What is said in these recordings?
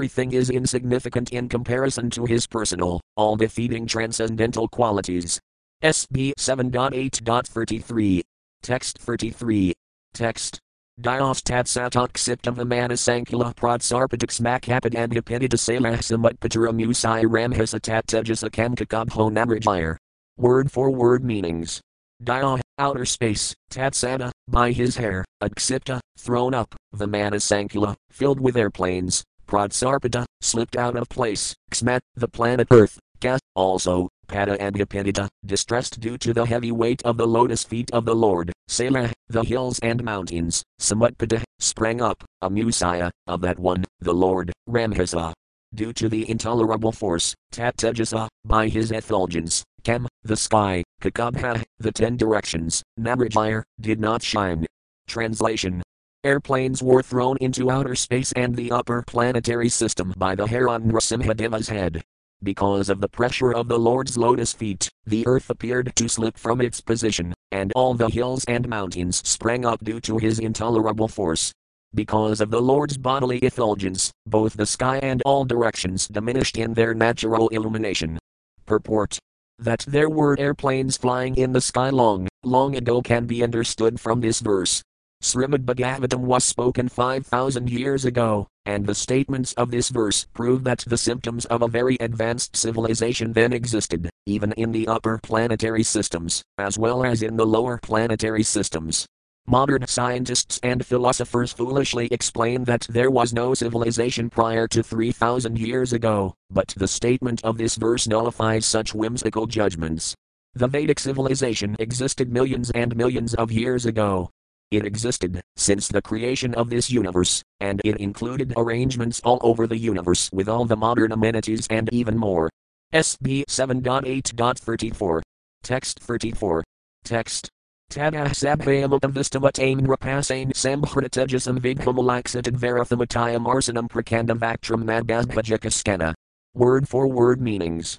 everything is insignificant in comparison to his personal, all defeating transcendental qualities. SB 7.8.33. Text 33. Text. Dios tat satok siptam vimanasankula pratsarpatix makapad and hipidita salah samutpatara musai ramhasa tat tejasa kamkakabho namrajire. Word for word meanings. Dia, outer space, Tatsana, by his hair, Aksipta, thrown up, Vimanasankula, filled with airplanes, Pradsarpada, slipped out of place, Xmat, the planet Earth, Kas, also, Pada and Hipidita, distressed due to the heavy weight of the lotus feet of the Lord, Selah, the hills and mountains, Samutpada, sprang up, Amusaya, of that one, the Lord, Ramhasa. Due to the intolerable force, Tattejasa, uh, by his effulgence, Kam, the sky, Kakabha, the ten directions, Nabrajire, did not shine. Translation Airplanes were thrown into outer space and the upper planetary system by the hair on Nrasimhadeva's head. Because of the pressure of the Lord's lotus feet, the earth appeared to slip from its position, and all the hills and mountains sprang up due to his intolerable force. Because of the Lord's bodily effulgence, both the sky and all directions diminished in their natural illumination. Purport that there were airplanes flying in the sky long, long ago can be understood from this verse. Srimad Bhagavatam was spoken 5,000 years ago, and the statements of this verse prove that the symptoms of a very advanced civilization then existed, even in the upper planetary systems, as well as in the lower planetary systems. Modern scientists and philosophers foolishly explain that there was no civilization prior to 3000 years ago, but the statement of this verse nullifies such whimsical judgments. The Vedic civilization existed millions and millions of years ago, it existed since the creation of this universe, and it included arrangements all over the universe with all the modern amenities and even more. SB 7.8.34. Text 34. Text. Tadah sabhayamutam vistamatain rapasain samhritajasam vighamalaxated verathamatayam arsanam prakandam vaktram madbhajakaskana. Word for word meanings.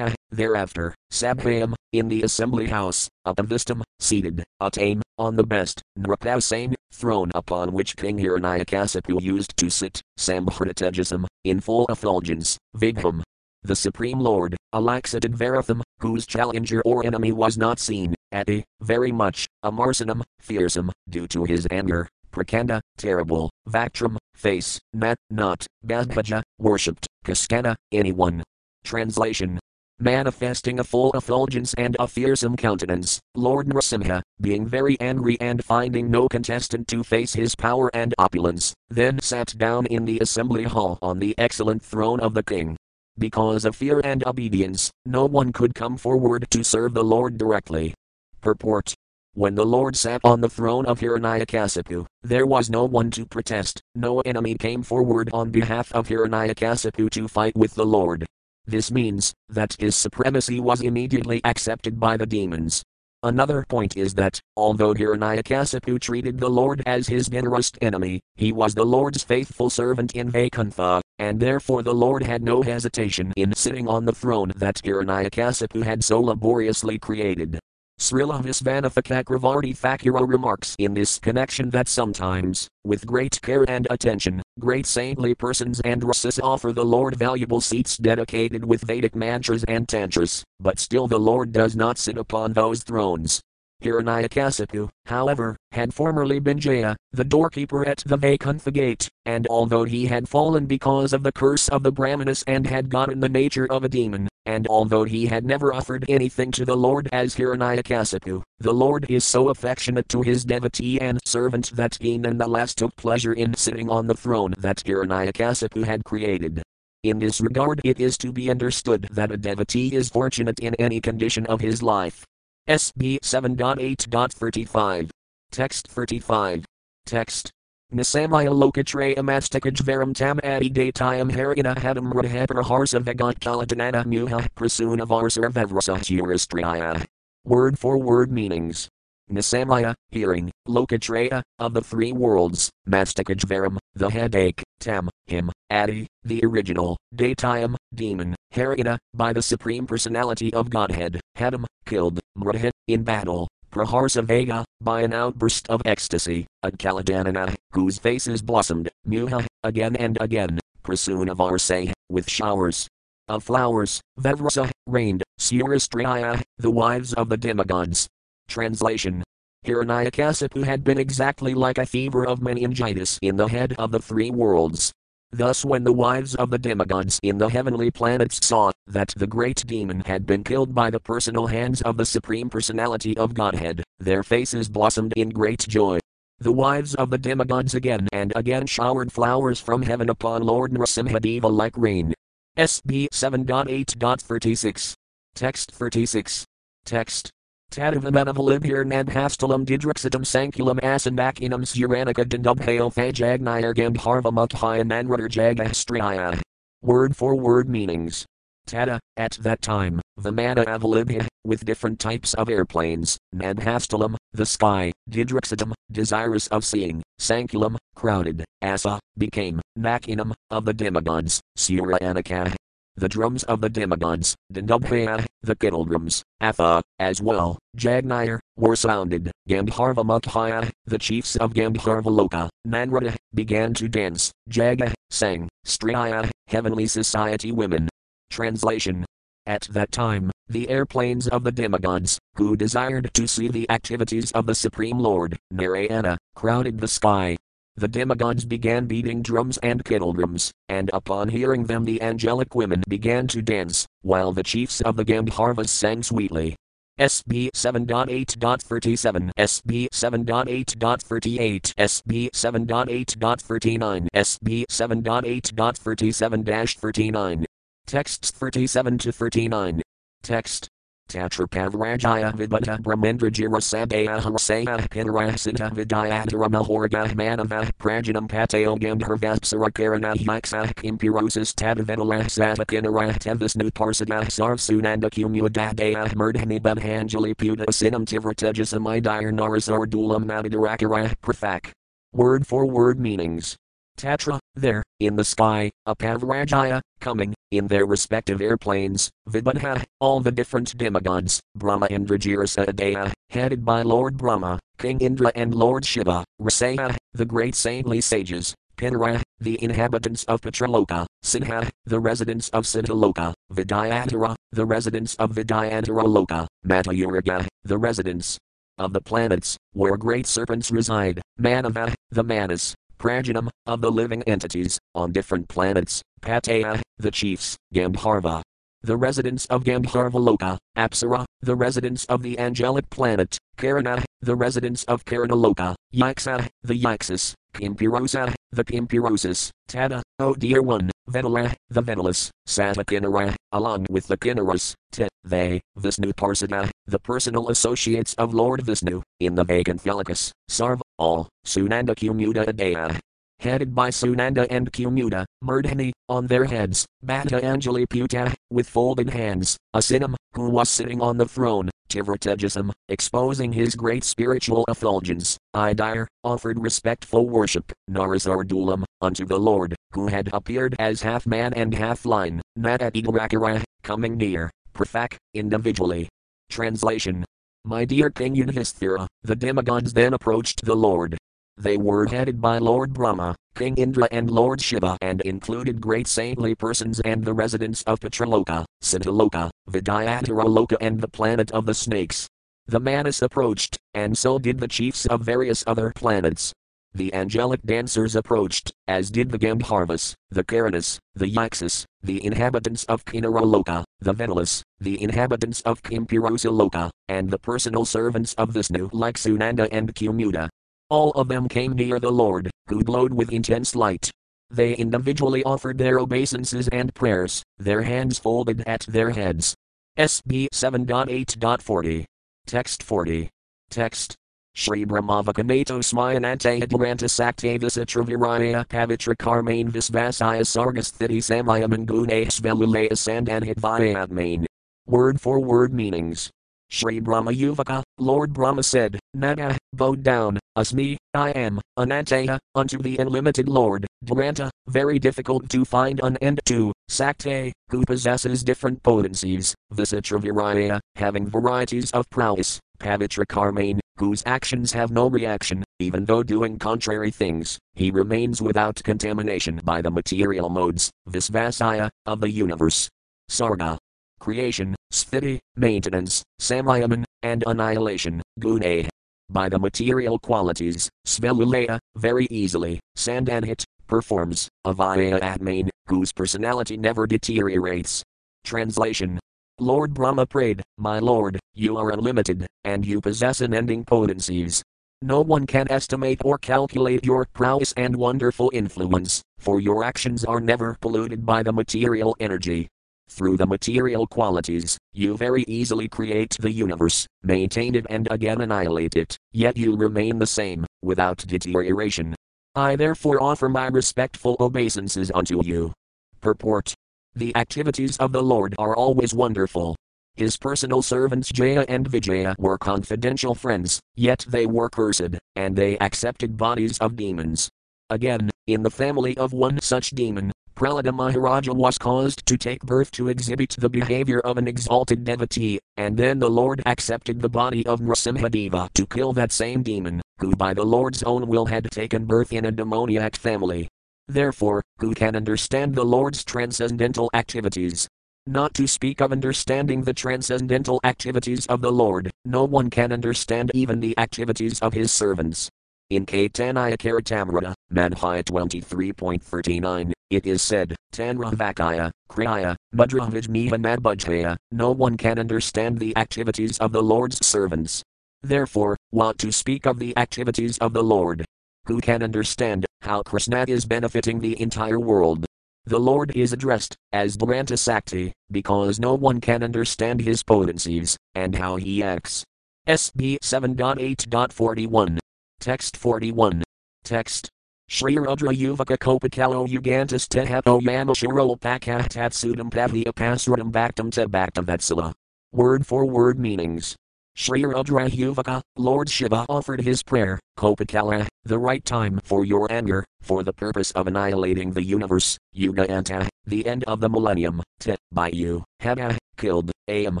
Thereafter, Sabhayam, in the assembly house, Apavistam, seated, Atame, on the best, Nrapavsane, throne upon which King Hiranyakasipu used to sit, Sambhritejasam, in full effulgence, Vigham. The Supreme Lord, Alaxated Varatham, whose challenger or enemy was not seen, Ati, very much, Amarsanam, fearsome, due to his anger, Prakanda, terrible, Vaktram, face, Nat, not, Gadbhaja, worshipped, Kaskana, anyone. Translation manifesting a full effulgence and a fearsome countenance, Lord Nrasimha, being very angry and finding no contestant to face his power and opulence, then sat down in the assembly hall on the excellent throne of the king. Because of fear and obedience, no one could come forward to serve the Lord directly. Purport when the Lord sat on the throne of Hiranyakasipu, there was no one to protest, no enemy came forward on behalf of Hiranyakasipu to fight with the Lord. This means that his supremacy was immediately accepted by the demons. Another point is that, although Hiranyakasipu treated the Lord as his bitterest enemy, he was the Lord's faithful servant in Vaikuntha, and therefore the Lord had no hesitation in sitting on the throne that Hiranyakasipu had so laboriously created. Srila Visvanatha Cakravarti Thakura remarks in this connection that sometimes, with great care and attention, great saintly persons and rasis offer the Lord valuable seats dedicated with Vedic mantras and tantras, but still the Lord does not sit upon those thrones. Hiranyakasipu, however, had formerly been Jaya, the doorkeeper at the Vaikuntha gate, and although he had fallen because of the curse of the Brahmanas and had gotten the nature of a demon, and although he had never offered anything to the Lord as Hiranyakasipu, the Lord is so affectionate to his devotee and servant that he nonetheless took pleasure in sitting on the throne that Hiranyakasipu had created. In this regard, it is to be understood that a devotee is fortunate in any condition of his life. SB 7.8.35. Text 35. Text. Nisamaya lokatraya mastakajvaram tam adi daytayam harina hadam radhapraharsa vegatkaladana muha prasuna varsa vevrasa Word for word meanings. Nisamaya, hearing, Lokatraya, of the three worlds, Mastakajvaram, the headache, Tam, him, Adi, the original, Daytime, demon, Harina, by the Supreme Personality of Godhead, Hadam, killed, Mrahit, in battle, Praharsa Vega, by an outburst of ecstasy, Adkaladanana, whose faces blossomed, Muha, again and again, Prasuna Varse, with showers of flowers, Vevrasa, rained, Surastriya, the wives of the demigods. Translation Hiranyakasipu had been exactly like a fever of meningitis in the head of the three worlds. Thus, when the wives of the demigods in the heavenly planets saw that the great demon had been killed by the personal hands of the Supreme Personality of Godhead, their faces blossomed in great joy. The wives of the demigods again and again showered flowers from heaven upon Lord Nrsimhadeva like rain. SB 7.8.36. Text 36. Text. Tadavamanavalibhir nadhastalam didrixitam sankulam asanbakinam suranika dandubhail fajagnayar gambharva mukhayan manrutter jagastriya. Word for word meanings. Tada, at that time, Vimana Avalibhya, with different types of airplanes, Nadhastalam, the sky, Didrixitam, desirous of seeing, Sankulam, crowded, Asa, became, Nakinam, of the demigods, Surayanaka, the drums of the demigods, the kettle drums, Atha, as well, Jagnayar, were sounded, Gandharva Mukhaya, the chiefs of Gandharvaloka, Manrata, began to dance, Jaga, sang, Striya, heavenly society women. Translation. At that time, the airplanes of the demigods, who desired to see the activities of the Supreme Lord, Narayana, crowded the sky, the demigods began beating drums and kettledrums, and upon hearing them the angelic women began to dance, while the chiefs of the Gandharvas sang sweetly. SB 7.8.37, SB 7.8.38, SB 7.8.39, SB 7.8.37-39. Texts 37 to 39. Text Tatrapavrajaya Vibhata Brahmendra Jirasadaya Harsaya Pinarasita Vidayatara Mahorga Manava Prajanam Pateo Gandharvapsarakarana Yaksa Impurosis Tadavedala Satakinara Tevisnu Parsada Sarsunanda Cumudadaya Murdhani Badhanjali Puta Sinam Tivratejasamidir Narasardulam Nadidarakara Prafak. Word for word meanings. Tatra, there, in the sky, Apavrajaya, coming, in their respective airplanes, Vibhadha, all the different demigods, Brahma Indrajirasadaya, headed by Lord Brahma, King Indra and Lord Shiva, Rasaya, the great saintly sages, Pinara, the inhabitants of Petraloka, Sinha, the residents of Siddhaloka, Vidyadhara, the residents of Vidyadhara Loka, Matayuraga, the residents of the planets, where great serpents reside, Manava, the Manas, Prajanam, of the living entities, on different planets, Pataya, the chiefs, Gandharva, the residents of Gandharvaloka, Apsara, the residents of the angelic planet, Karana, the residents of Karanaloka, Yaksa, the Yaksas, Kimpurosa, the Kimpurosis, Tada, O dear one, Vedala, the Vedalas, Satakinara, along with the Kinnaras, Te, they, Vishnu Parsada, the personal associates of Lord Vishnu, in the vacant Felicus, Sarva, all, Sunanda Kumuda Adaya. Headed by Sunanda and Kumuda, Murdhani, on their heads, Bhatta Anjali Puta, with folded hands, Asinam, who was sitting on the throne, Tivratejasam, exposing his great spiritual effulgence, Idire, offered respectful worship, Narasardulam, unto the Lord, who had appeared as half man and half lion, Natatigarakara, coming near, Prafak, individually. Translation My dear King Yudhisthira, the demigods then approached the Lord. They were headed by Lord Brahma, King Indra, and Lord Shiva, and included great saintly persons and the residents of Petraloka, Siddhaloka, Vidyadhara Loka, and the planet of the snakes. The Manas approached, and so did the chiefs of various other planets. The angelic dancers approached, as did the Gandharvas, the Karanas, the Yaksas, the inhabitants of Kinnaraloka, the Vedalas, the inhabitants of Kimpurosaloka, and the personal servants of Vishnu like Sunanda and Kumuda. All of them came near the Lord, who glowed with intense light. They individually offered their obeisances and prayers, their hands folded at their heads. SB 7.8.40. Text 40. Text. Shri Brahmavakamato Smayanante Adlaranta Saktavisa Traviraya Pavitra Karmain Visvasaya Sargasthiti Samaya Mangune Svelulaya Sandanhitvayatmain. Word for word meanings. Shri Brahma Yuvaka, Lord Brahma said, Naga, bow down, Asmi, I am, Anantaya, unto the unlimited Lord, Dharanta, very difficult to find an end to, Sakte, who possesses different potencies, Visitraviraya, having varieties of prowess, Pavitra Karmain, whose actions have no reaction, even though doing contrary things, he remains without contamination by the material modes, Visvasaya, of the universe. Sarga. Creation, sthiti, maintenance, samyaman, and annihilation, gune. By the material qualities, Svelulaya, very easily, sandanhit, performs, Avaya Atmain, whose personality never deteriorates. Translation Lord Brahma prayed, My Lord, you are unlimited, and you possess unending potencies. No one can estimate or calculate your prowess and wonderful influence, for your actions are never polluted by the material energy. Through the material qualities, you very easily create the universe, maintain it, and again annihilate it, yet you remain the same, without deterioration. I therefore offer my respectful obeisances unto you. Purport The activities of the Lord are always wonderful. His personal servants Jaya and Vijaya were confidential friends, yet they were cursed, and they accepted bodies of demons. Again, in the family of one such demon, Prahlada Maharaja was caused to take birth to exhibit the behavior of an exalted devotee, and then the Lord accepted the body of Nrasimhadeva to kill that same demon, who by the Lord's own will had taken birth in a demoniac family. Therefore, who can understand the Lord's transcendental activities? Not to speak of understanding the transcendental activities of the Lord, no one can understand even the activities of his servants. In Caitanya Charitamrita, Madhya 23.39, it is said, Tanravakaya, Kriya, Mudravijmiha Madbudhaya, no one can understand the activities of the Lord's servants. Therefore, what to speak of the activities of the Lord? Who can understand how Krishna is benefiting the entire world? The Lord is addressed as Dharanta Sakti, because no one can understand his potencies, and how he acts. SB 7.8.41. Text 41. Text. Shri Rudra Yuvaka Kopakalo Ugantas Tehapo Yamashiro Pakahatsudam Pavya Pasradam Bhaktam Te Bhaktam Vatsala. Word for word meanings. Sri Rudra Yuvaka, Lord Shiva offered his prayer, Kopakala, the right time for your anger, for the purpose of annihilating the universe, Yuga Anta, the end of the millennium, Te, by you, Hava, killed, Am,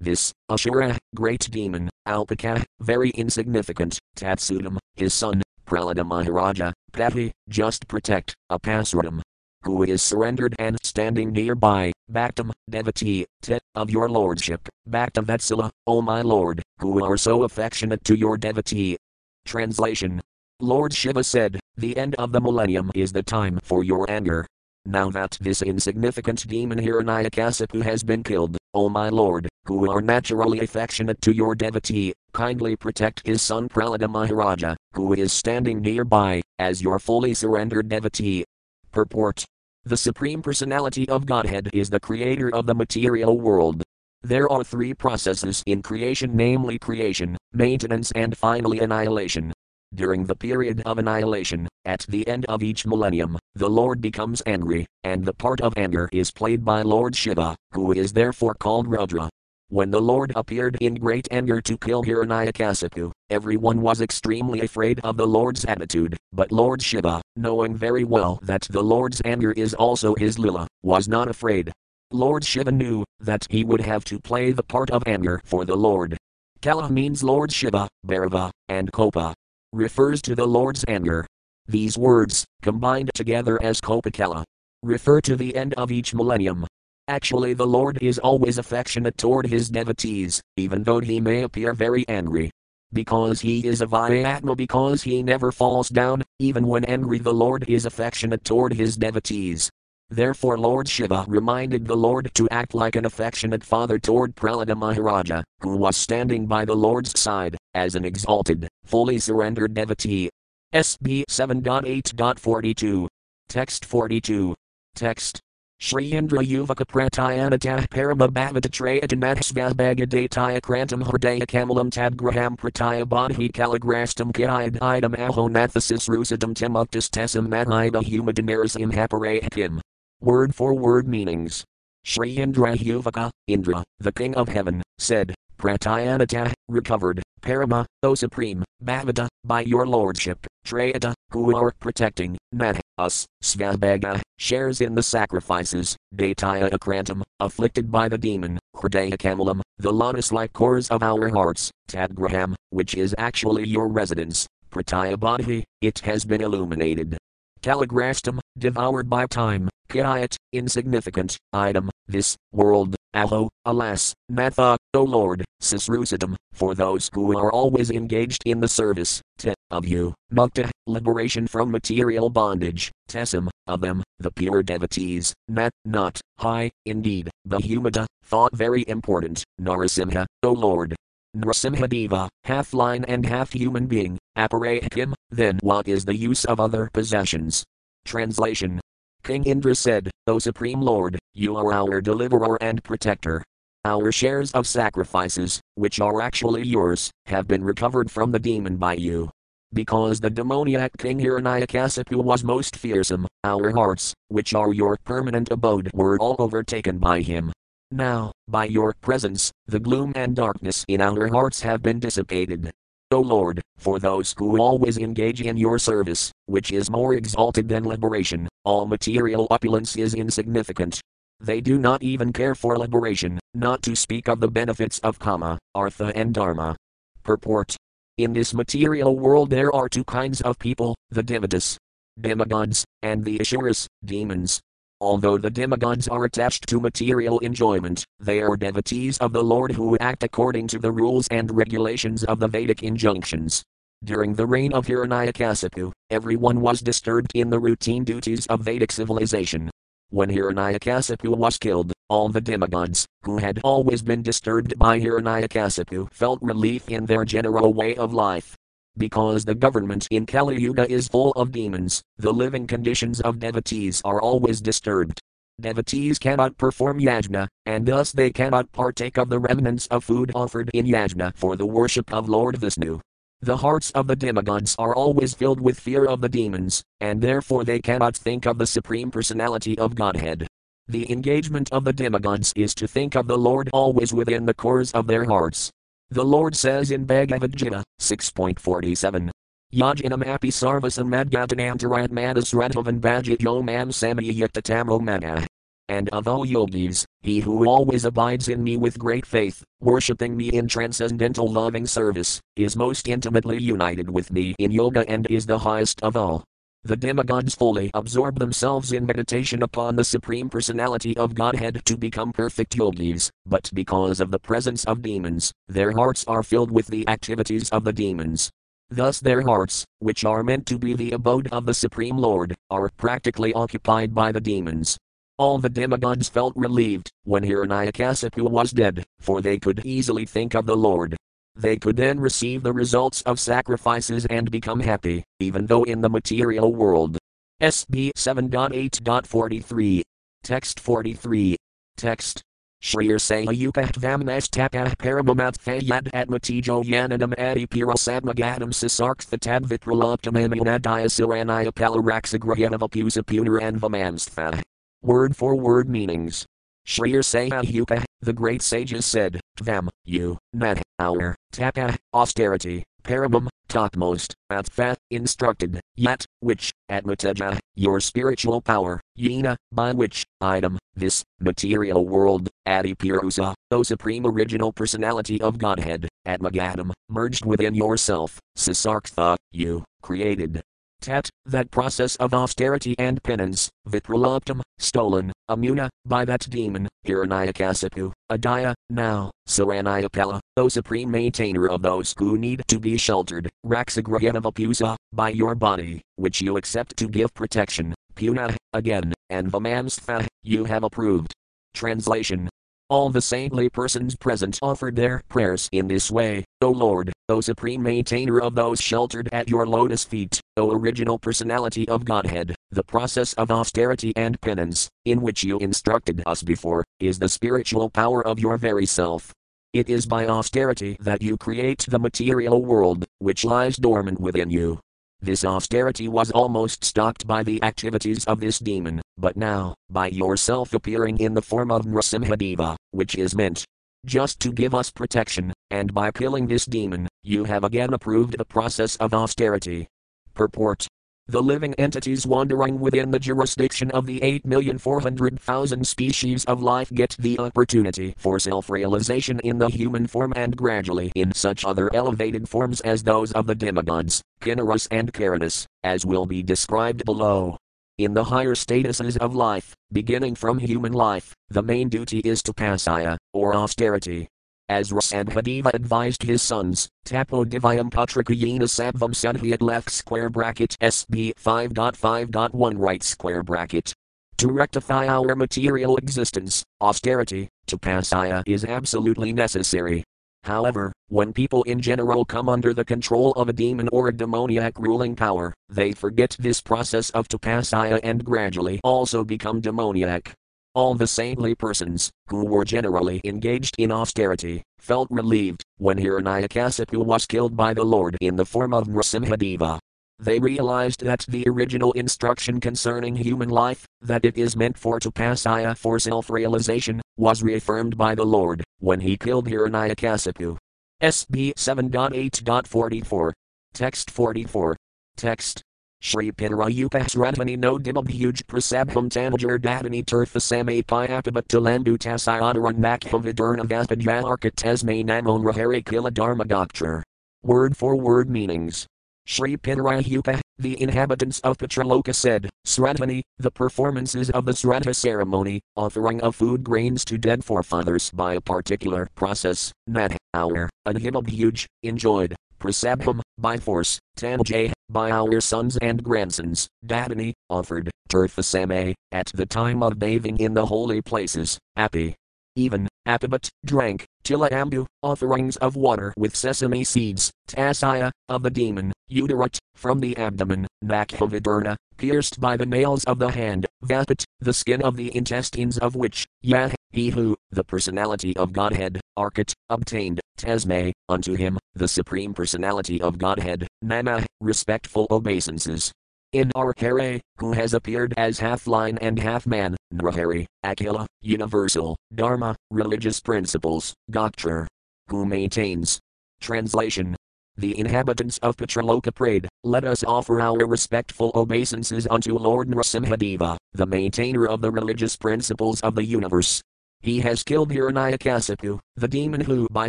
this, Ashura, great demon, Alpaka, very insignificant, Tatsudam, his son, Prahlada Maharaja, Pavi, just protect, Apasradam, who is surrendered and standing nearby, Bhaktam, devotee, Tit, of your lordship, Bhaktam Vatsala, O my lord, who are so affectionate to your devotee. Translation Lord Shiva said, The end of the millennium is the time for your anger. Now that this insignificant demon Hiranyakasipu has been killed, O my lord, who are naturally affectionate to your devotee, kindly protect his son Prahlada Maharaja, who is standing nearby, as your fully surrendered devotee. Purport The Supreme Personality of Godhead is the creator of the material world. There are three processes in creation, namely creation, maintenance, and finally annihilation. During the period of annihilation, at the end of each millennium, the Lord becomes angry, and the part of anger is played by Lord Shiva, who is therefore called Rudra. When the Lord appeared in great anger to kill Hiranyakasipu, everyone was extremely afraid of the Lord's attitude, but Lord Shiva, knowing very well that the Lord's anger is also his lila, was not afraid. Lord Shiva knew that he would have to play the part of anger for the Lord. Kala means Lord Shiva, Bhairava, and Kopa, refers to the Lord's anger. These words, combined together as Kopakala, refer to the end of each millennium. Actually, the Lord is always affectionate toward his devotees, even though he may appear very angry. Because he is a Vyatma, because he never falls down, even when angry, the Lord is affectionate toward his devotees. Therefore, Lord Shiva reminded the Lord to act like an affectionate father toward Prahlada Maharaja, who was standing by the Lord's side, as an exalted, fully surrendered devotee. SB 7.8.42. Text 42. Text. Shri Indra Yuvaka Pratayanatah Parama Bhavatatrayatanathsvabhagadataya Krantam Hridaya Kamalam Tadgraham Prataya Bodhi Kalagrastam Kayad Idam Ahonathasis Rusadam Temuktas Tesam Mahida Humadinarisam Haparayhakim. Word for word meanings. Shri Indra Yuvaka, Indra, the king of heaven, said, Pratayanata, recovered, Parama, O Supreme, Bhavata, by your lordship, Trayata, who are protecting, Nath, us, Svabhaga, shares in the sacrifices, Dataya Akrantam, afflicted by the demon, Hridaya Kamalam, the lotus like cores of our hearts, Tadgraham, which is actually your residence, Prataya it has been illuminated. Kalagrastam, devoured by time, Kayat, insignificant, item, this, world, Alo, alas, Natha, O Lord, Sisrusitam, for those who are always engaged in the service, te, of you, Mukta, liberation from material bondage, Tesam, of them, the pure devotees, Nat, not, high, indeed, Bahumata, thought very important, Narasimha, O Lord. Narasimha Narasimhadeva, half lion and half human being, Aparahim, then what is the use of other possessions? Translation King Indra said, O Supreme Lord, you are our deliverer and protector. Our shares of sacrifices, which are actually yours, have been recovered from the demon by you. Because the demoniac king Hiranyakasipu was most fearsome, our hearts, which are your permanent abode, were all overtaken by him. Now, by your presence, the gloom and darkness in our hearts have been dissipated. O Lord, for those who always engage in your service, which is more exalted than liberation, all material opulence is insignificant. They do not even care for liberation, not to speak of the benefits of Kama, Artha, and Dharma. Purport In this material world, there are two kinds of people the devatas, demigods, and the asuras, demons. Although the demigods are attached to material enjoyment, they are devotees of the Lord who act according to the rules and regulations of the Vedic injunctions. During the reign of Hiranyakasipu, everyone was disturbed in the routine duties of Vedic civilization. When Hiranyakasipu was killed, all the demigods, who had always been disturbed by Hiranyakasipu, felt relief in their general way of life. Because the government in Kali Yuga is full of demons, the living conditions of devotees are always disturbed. Devotees cannot perform yajna, and thus they cannot partake of the remnants of food offered in yajna for the worship of Lord Vishnu. The hearts of the demigods are always filled with fear of the demons, and therefore they cannot think of the Supreme Personality of Godhead. The engagement of the demigods is to think of the Lord always within the cores of their hearts. The Lord says in Bhagavad Gita 6.47. Yajinam api sarvasam madgatanantarat manas radhavan bhajit yo mam samayaktatamo mana. And of all yogis, he who always abides in me with great faith, worshipping me in transcendental loving service, is most intimately united with me in yoga and is the highest of all. The demigods fully absorb themselves in meditation upon the Supreme Personality of Godhead to become perfect yogis, but because of the presence of demons, their hearts are filled with the activities of the demons. Thus, their hearts, which are meant to be the abode of the Supreme Lord, are practically occupied by the demons. All the demigods felt relieved when Hiranyakasipu was dead, for they could easily think of the Lord, they could then receive the results of sacrifices and become happy, even though in the material world. SB 7.8.43. Text 43. Text. Shrir Sayayuka Vamnastapah Paramamat Fayad Atmatijo Yanadam Adi Pirasadmagadam Sisarkthatad Vitraloptamamanadaya Siranaya Palaraxagrayanavapusa Punar and Vamamstha. Word for word meanings. Shrir Sayayuka, the great sages said, Tvam, you, Nat, our, Tapa, austerity, Paramam, topmost, Atfa, instructed, yet, which, Atmataja, your spiritual power, Yena, by which, item, this, material world, Adipurusa, O supreme original personality of Godhead, Atmagadam, merged within yourself, Sisarktha, you, created, Tat, that process of austerity and penance, vitraloptam, stolen, amuna, by that demon, Hiranyakasipu, Adaya, now, Saranayapala, O supreme maintainer of those who need to be sheltered, Raxagrayanavapusa, by your body, which you accept to give protection, Puna, again, and Vamamstha, you have approved. Translation all the saintly persons present offered their prayers in this way O Lord, O Supreme Maintainer of those sheltered at your lotus feet, O Original Personality of Godhead, the process of austerity and penance, in which you instructed us before, is the spiritual power of your very self. It is by austerity that you create the material world, which lies dormant within you. This austerity was almost stopped by the activities of this demon, but now, by yourself appearing in the form of Nrasimhadeva, which is meant just to give us protection, and by killing this demon, you have again approved the process of austerity. Purport the living entities wandering within the jurisdiction of the 8,400,000 species of life get the opportunity for self realization in the human form and gradually in such other elevated forms as those of the demigods, Kinnaros and Caranis, as will be described below. In the higher statuses of life, beginning from human life, the main duty is to tapasya, or austerity, as Rasambhadeva advised his sons, Tapo Divyam Putrakayena Sabvam Sudhyat left square bracket SB 5.5.1 right square bracket. To rectify our material existence, austerity, tapasya is absolutely necessary. However, when people in general come under the control of a demon or a demoniac ruling power, they forget this process of tapasya and gradually also become demoniac. All the saintly persons, who were generally engaged in austerity, felt relieved when Hiranyakasipu was killed by the Lord in the form of Nrasimhadeva. They realized that the original instruction concerning human life, that it is meant for to tapasya for self realization, was reaffirmed by the Lord when he killed Hiranyakasipu. SB 7.8.44. Text 44. Text Shri Pinrayupasratani no dimabhuj prasabham tanjur dadani turthasame pyapabatalandu tasayadaran makhavidarna vaspadhyarka tesme namon rahari kila dharma doctor. Word for word meanings. Shri Pinrayupa, the inhabitants of Patraloka said, Sratani, the performances of the Sraddha ceremony, offering of food grains to dead forefathers by a particular process, nat, hour, adhimabhuj, enjoyed, prasabham, by force, tanjay, by our sons and grandsons, Dadani, offered, Tirthasame, at the time of bathing in the holy places, Api. Even, Apibat, drank, Tila Ambu, offerings of water with sesame seeds, Tasaya, of the demon, Udarat, from the abdomen, Nakhavidarna, pierced by the nails of the hand, Vapat, the skin of the intestines of which, Yah, he who, the personality of Godhead, Arkat, obtained, Tasme, unto him, the Supreme Personality of Godhead, Nama, respectful obeisances. In Arkare, who has appeared as half lion and half man, Nrahari, Akila, universal, Dharma, religious principles, Goktra. Who maintains. Translation the inhabitants of Patraloka prayed, Let us offer our respectful obeisances unto Lord Nrasimhadeva, the maintainer of the religious principles of the universe. He has killed Hiranyakasipu, the demon who by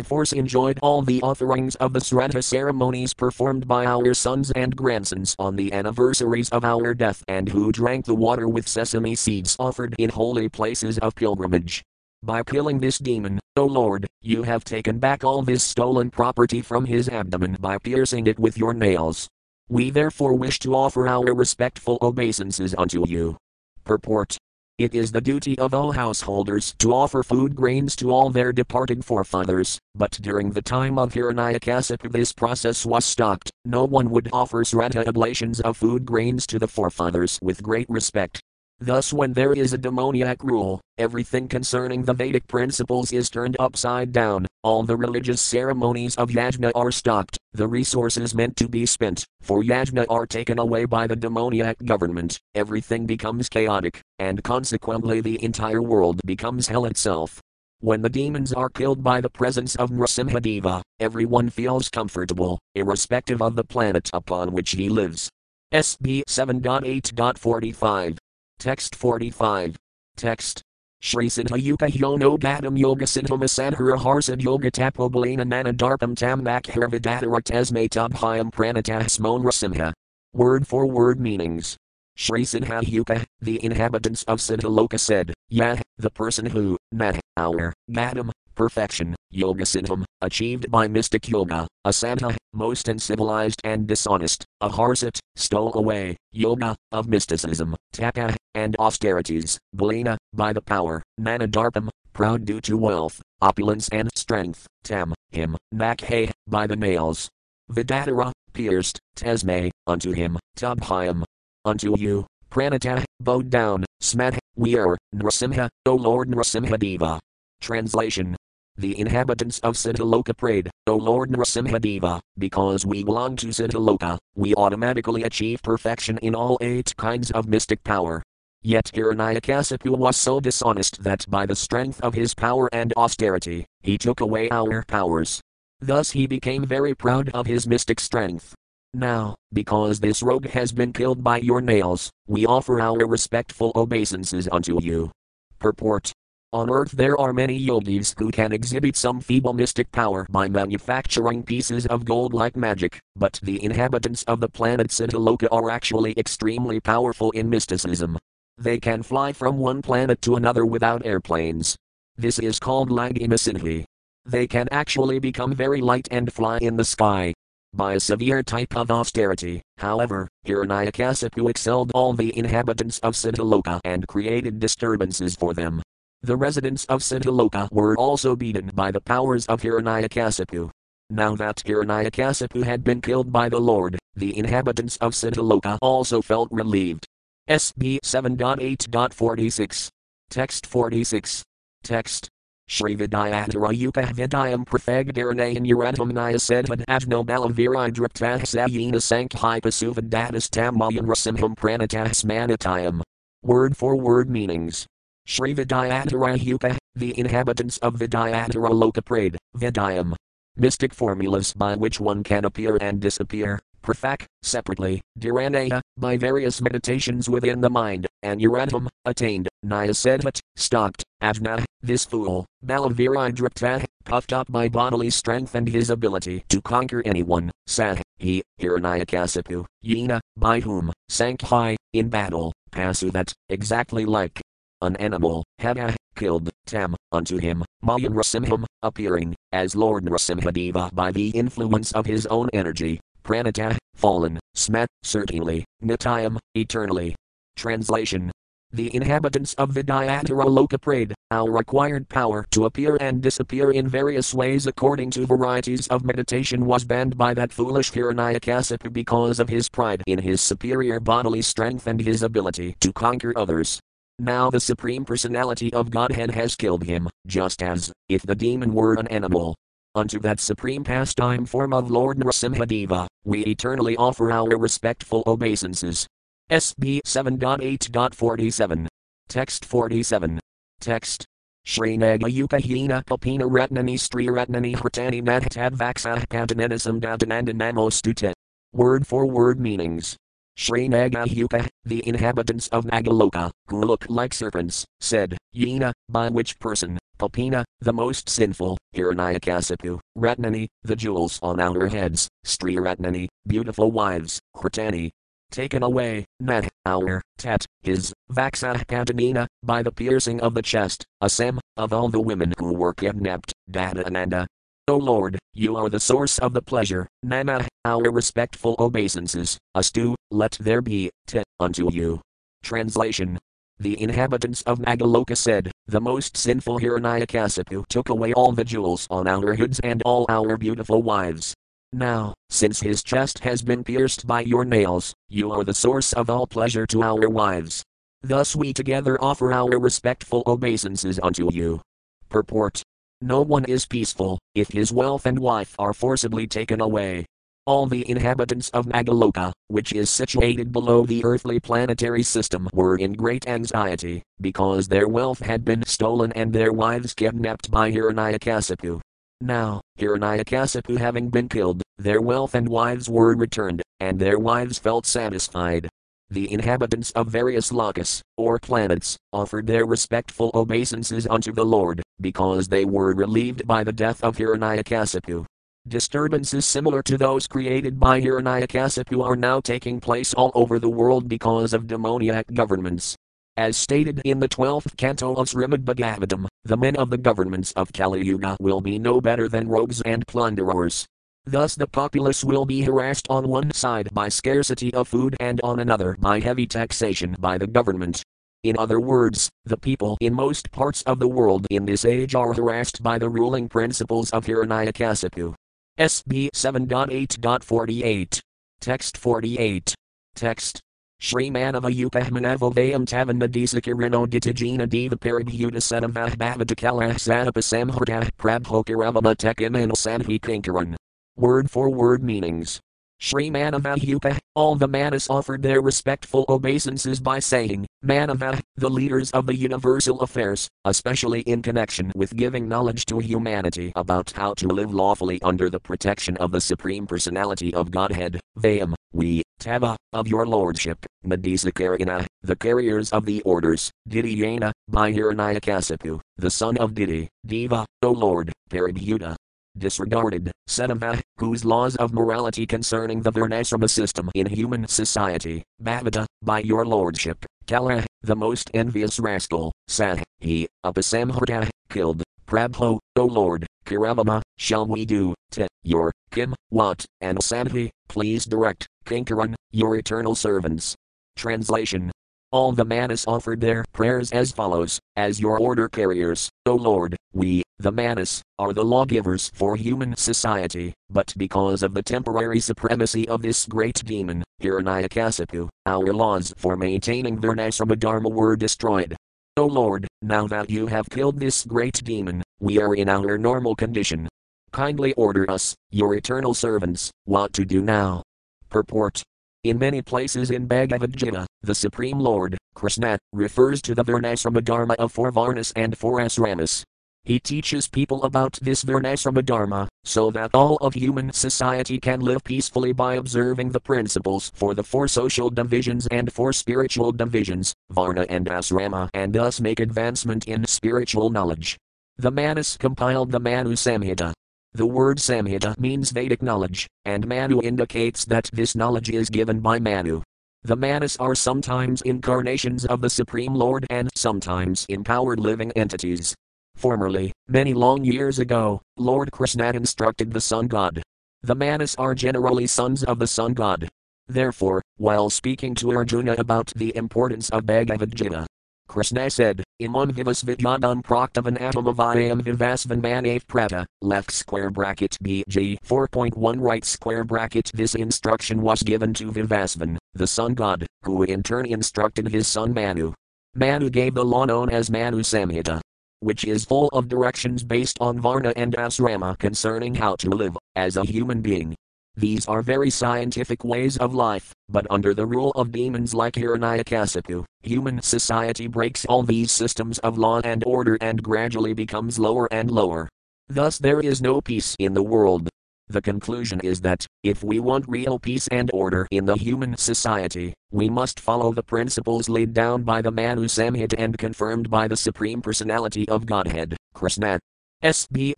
force enjoyed all the offerings of the Sraddha ceremonies performed by our sons and grandsons on the anniversaries of our death and who drank the water with sesame seeds offered in holy places of pilgrimage. By killing this demon, O Lord, you have taken back all this stolen property from his abdomen by piercing it with your nails. We therefore wish to offer our respectful obeisances unto you. Purport it is the duty of all householders to offer food grains to all their departed forefathers, but during the time of Hiranyakasipu this process was stopped. No one would offer sraddha oblations of food grains to the forefathers with great respect. Thus, when there is a demoniac rule, everything concerning the Vedic principles is turned upside down, all the religious ceremonies of yajna are stopped, the resources meant to be spent for yajna are taken away by the demoniac government, everything becomes chaotic, and consequently the entire world becomes hell itself. When the demons are killed by the presence of Nrasimhadeva, everyone feels comfortable, irrespective of the planet upon which he lives. SB 7.8.45 Text 45. Text. Shri Siddhayuka Yono Gadam Yoga Siddhama Sadhara Harsad Yoga Tapobalina Nanadarpam Tam Makhirvidatara Tesme Tabhyam Pranatasmon Rasimha. Word for word meanings. Shri Siddhayuka, the inhabitants of Siddhaloka said, Yah, the person who, Nat, our, Gadam, perfection, yoga siddham, achieved by mystic yoga, a asanta, most uncivilized and dishonest, aharsat, stole away, yoga, of mysticism, tapa, and austerities, balina, by the power, manadarpam, proud due to wealth, opulence and strength, tam, him, nakhe, by the nails, vidatara, pierced, tesme, unto him, tabhyam, unto you, pranata, bowed down, smat, we are, Nrasimha, O Lord Nrasimhadeva. Translation the inhabitants of Siddhaloka prayed, O Lord Nrasimhadeva, because we belong to Siddhaloka, we automatically achieve perfection in all eight kinds of mystic power. Yet Hiranyakasipu was so dishonest that by the strength of his power and austerity, he took away our powers. Thus he became very proud of his mystic strength. Now, because this rogue has been killed by your nails, we offer our respectful obeisances unto you. Purport on earth there are many yogis who can exhibit some feeble mystic power by manufacturing pieces of gold like magic, but the inhabitants of the planet Siddhaloka are actually extremely powerful in mysticism. They can fly from one planet to another without airplanes. This is called Laghima They can actually become very light and fly in the sky. By a severe type of austerity, however, Hiranyakasipu excelled all the inhabitants of Siddhaloka and created disturbances for them. The residents of Siddhaloka were also beaten by the powers of Hiranyakasipu. Now that Hiranyakasipu had been killed by the Lord, the inhabitants of Siddhaloka also felt relieved. SB 7.8.46. Text 46. Text. Shri Vidyadhara Yuka Vidyam Prafagdaranayan Uratam Nyasadvad Ajno Balaviri Driptah Sayina Sankhai Pasuvadatas Tamayan Rasimham Pranatahs Manatayam. Word for word meanings. Shri the inhabitants of Vidyadhara Loka prayed, Vidyam. Mystic formulas by which one can appear and disappear, Prafak, separately, Dhiranaya, by various meditations within the mind, and Uratam, attained, Nyasedvat, stopped, Ajna, this fool, Balaviridripta, puffed up by bodily strength and his ability to conquer anyone, Sah, he, Hiranyakasipu, Yena, by whom, sank high, in battle, Pasuvat, exactly like, an animal, Haga, killed, Tam, unto him, Mayan Rasimham, appearing, as Lord Nrasimhadeva by the influence of his own energy, Pranata, fallen, Smat, certainly, Nitayam, eternally. Translation the inhabitants of Vidyadhara Loka prayed, our acquired power to appear and disappear in various ways according to varieties of meditation was banned by that foolish Hiranyakasipu because of his pride in his superior bodily strength and his ability to conquer others. Now the Supreme Personality of Godhead has killed him, just as, if the demon were an animal. Unto that supreme pastime form of Lord Nrasimhadeva, we eternally offer our respectful obeisances. SB 7.8.47. Text 47. Text. Srinagayuka hina papina ratnani stri ratnani hritani madhatad vaksah padanenasam dadanandanamostute. Word for word meanings. Srinagayuka, the inhabitants of Nagaloka, who look like serpents, said, Yena, by which person, Papina, the most sinful, Hiranyakasipu, Ratnani, the jewels on our heads, Stri Ratnani, beautiful wives, Kritani, taken away, Nat, our, Tat, his, Vaksa Padamina, by the piercing of the chest, Asam, of all the women who were kidnapped, Dadananda, O Lord, you are the source of the pleasure, Nama, our respectful obeisances, Astu, let there be, te, unto you. Translation The inhabitants of Nagaloka said, The most sinful Hiranyakasipu took away all the jewels on our hoods and all our beautiful wives. Now, since his chest has been pierced by your nails, you are the source of all pleasure to our wives. Thus we together offer our respectful obeisances unto you. Purport no one is peaceful, if his wealth and wife are forcibly taken away. All the inhabitants of Nagaloka, which is situated below the earthly planetary system, were in great anxiety, because their wealth had been stolen and their wives kidnapped by Hiranyakasipu. Now, Hiranyakasipu having been killed, their wealth and wives were returned, and their wives felt satisfied the inhabitants of various lokas, or planets, offered their respectful obeisances unto the Lord, because they were relieved by the death of Hiranyakasipu. Disturbances similar to those created by Hiranyakasipu are now taking place all over the world because of demoniac governments. As stated in the 12th canto of Srimad Bhagavatam, the men of the governments of Kali Yuga will be no better than rogues and plunderers. Thus the populace will be harassed on one side by scarcity of food and on another by heavy taxation by the government. In other words, the people in most parts of the world in this age are harassed by the ruling principles of Hiranyakasipu. SB 7.8.48. Text 48. Text. Shri Manavayupahmanavovayam Tavanadisakirino Ditajina Diva Paribhuta Sanavah Bhavadakalah Sanapasamhartah Prabhokaravama Tekimanal Sanhi. Word for word meanings. Shri Manavahuka, all the Manas offered their respectful obeisances by saying, Manava, the leaders of the universal affairs, especially in connection with giving knowledge to humanity about how to live lawfully under the protection of the Supreme Personality of Godhead, Vayam, we, Tava, of your Lordship, Madhisakarina, the carriers of the orders, Didiyana, by Hiranyakasipu, the son of Didi, Deva, O Lord, Paribhuta, disregarded, Sedava, whose laws of morality concerning the Varnasrama system in human society, Bhavata, by your lordship, Kala, the most envious rascal, Sah, he, Upasamharta, killed, Prabho, O Lord, Karavama, shall we do, to, your, Kim, what, and Sadhi, please direct, Kinkaran, your eternal servants. Translation all the manas offered their prayers as follows As your order carriers, O Lord, we, the manus, are the lawgivers for human society, but because of the temporary supremacy of this great demon, Hiranyakasipu, our laws for maintaining Varnasrama Dharma were destroyed. O Lord, now that you have killed this great demon, we are in our normal condition. Kindly order us, your eternal servants, what to do now. Purport in many places in Bhagavad Gita, the Supreme Lord, Krishna, refers to the Varnasrama Dharma of four Varnas and four Asramas. He teaches people about this Varnasrama Dharma, so that all of human society can live peacefully by observing the principles for the four social divisions and four spiritual divisions, Varna and Asrama, and thus make advancement in spiritual knowledge. The Manus compiled the Manu Samhita, the word Samhita means Vedic knowledge, and Manu indicates that this knowledge is given by Manu. The Manus are sometimes incarnations of the Supreme Lord and sometimes empowered living entities. Formerly, many long years ago, Lord Krishna instructed the Sun God. The Manus are generally sons of the Sun God. Therefore, while speaking to Arjuna about the importance of Bhagavad Gita, Krishna said, Imam vivas vidyadam praktavan atomavayam vivasvan manave prata, left square bracket BG 4.1 right square bracket This instruction was given to Vivasvan, the sun god, who in turn instructed his son Manu. Manu gave the law known as Manu Samhita, which is full of directions based on Varna and Asrama concerning how to live as a human being. These are very scientific ways of life, but under the rule of demons like Hiranyakasipu, human society breaks all these systems of law and order and gradually becomes lower and lower. Thus, there is no peace in the world. The conclusion is that, if we want real peace and order in the human society, we must follow the principles laid down by the Manu Samhita and confirmed by the Supreme Personality of Godhead, Krishna. SB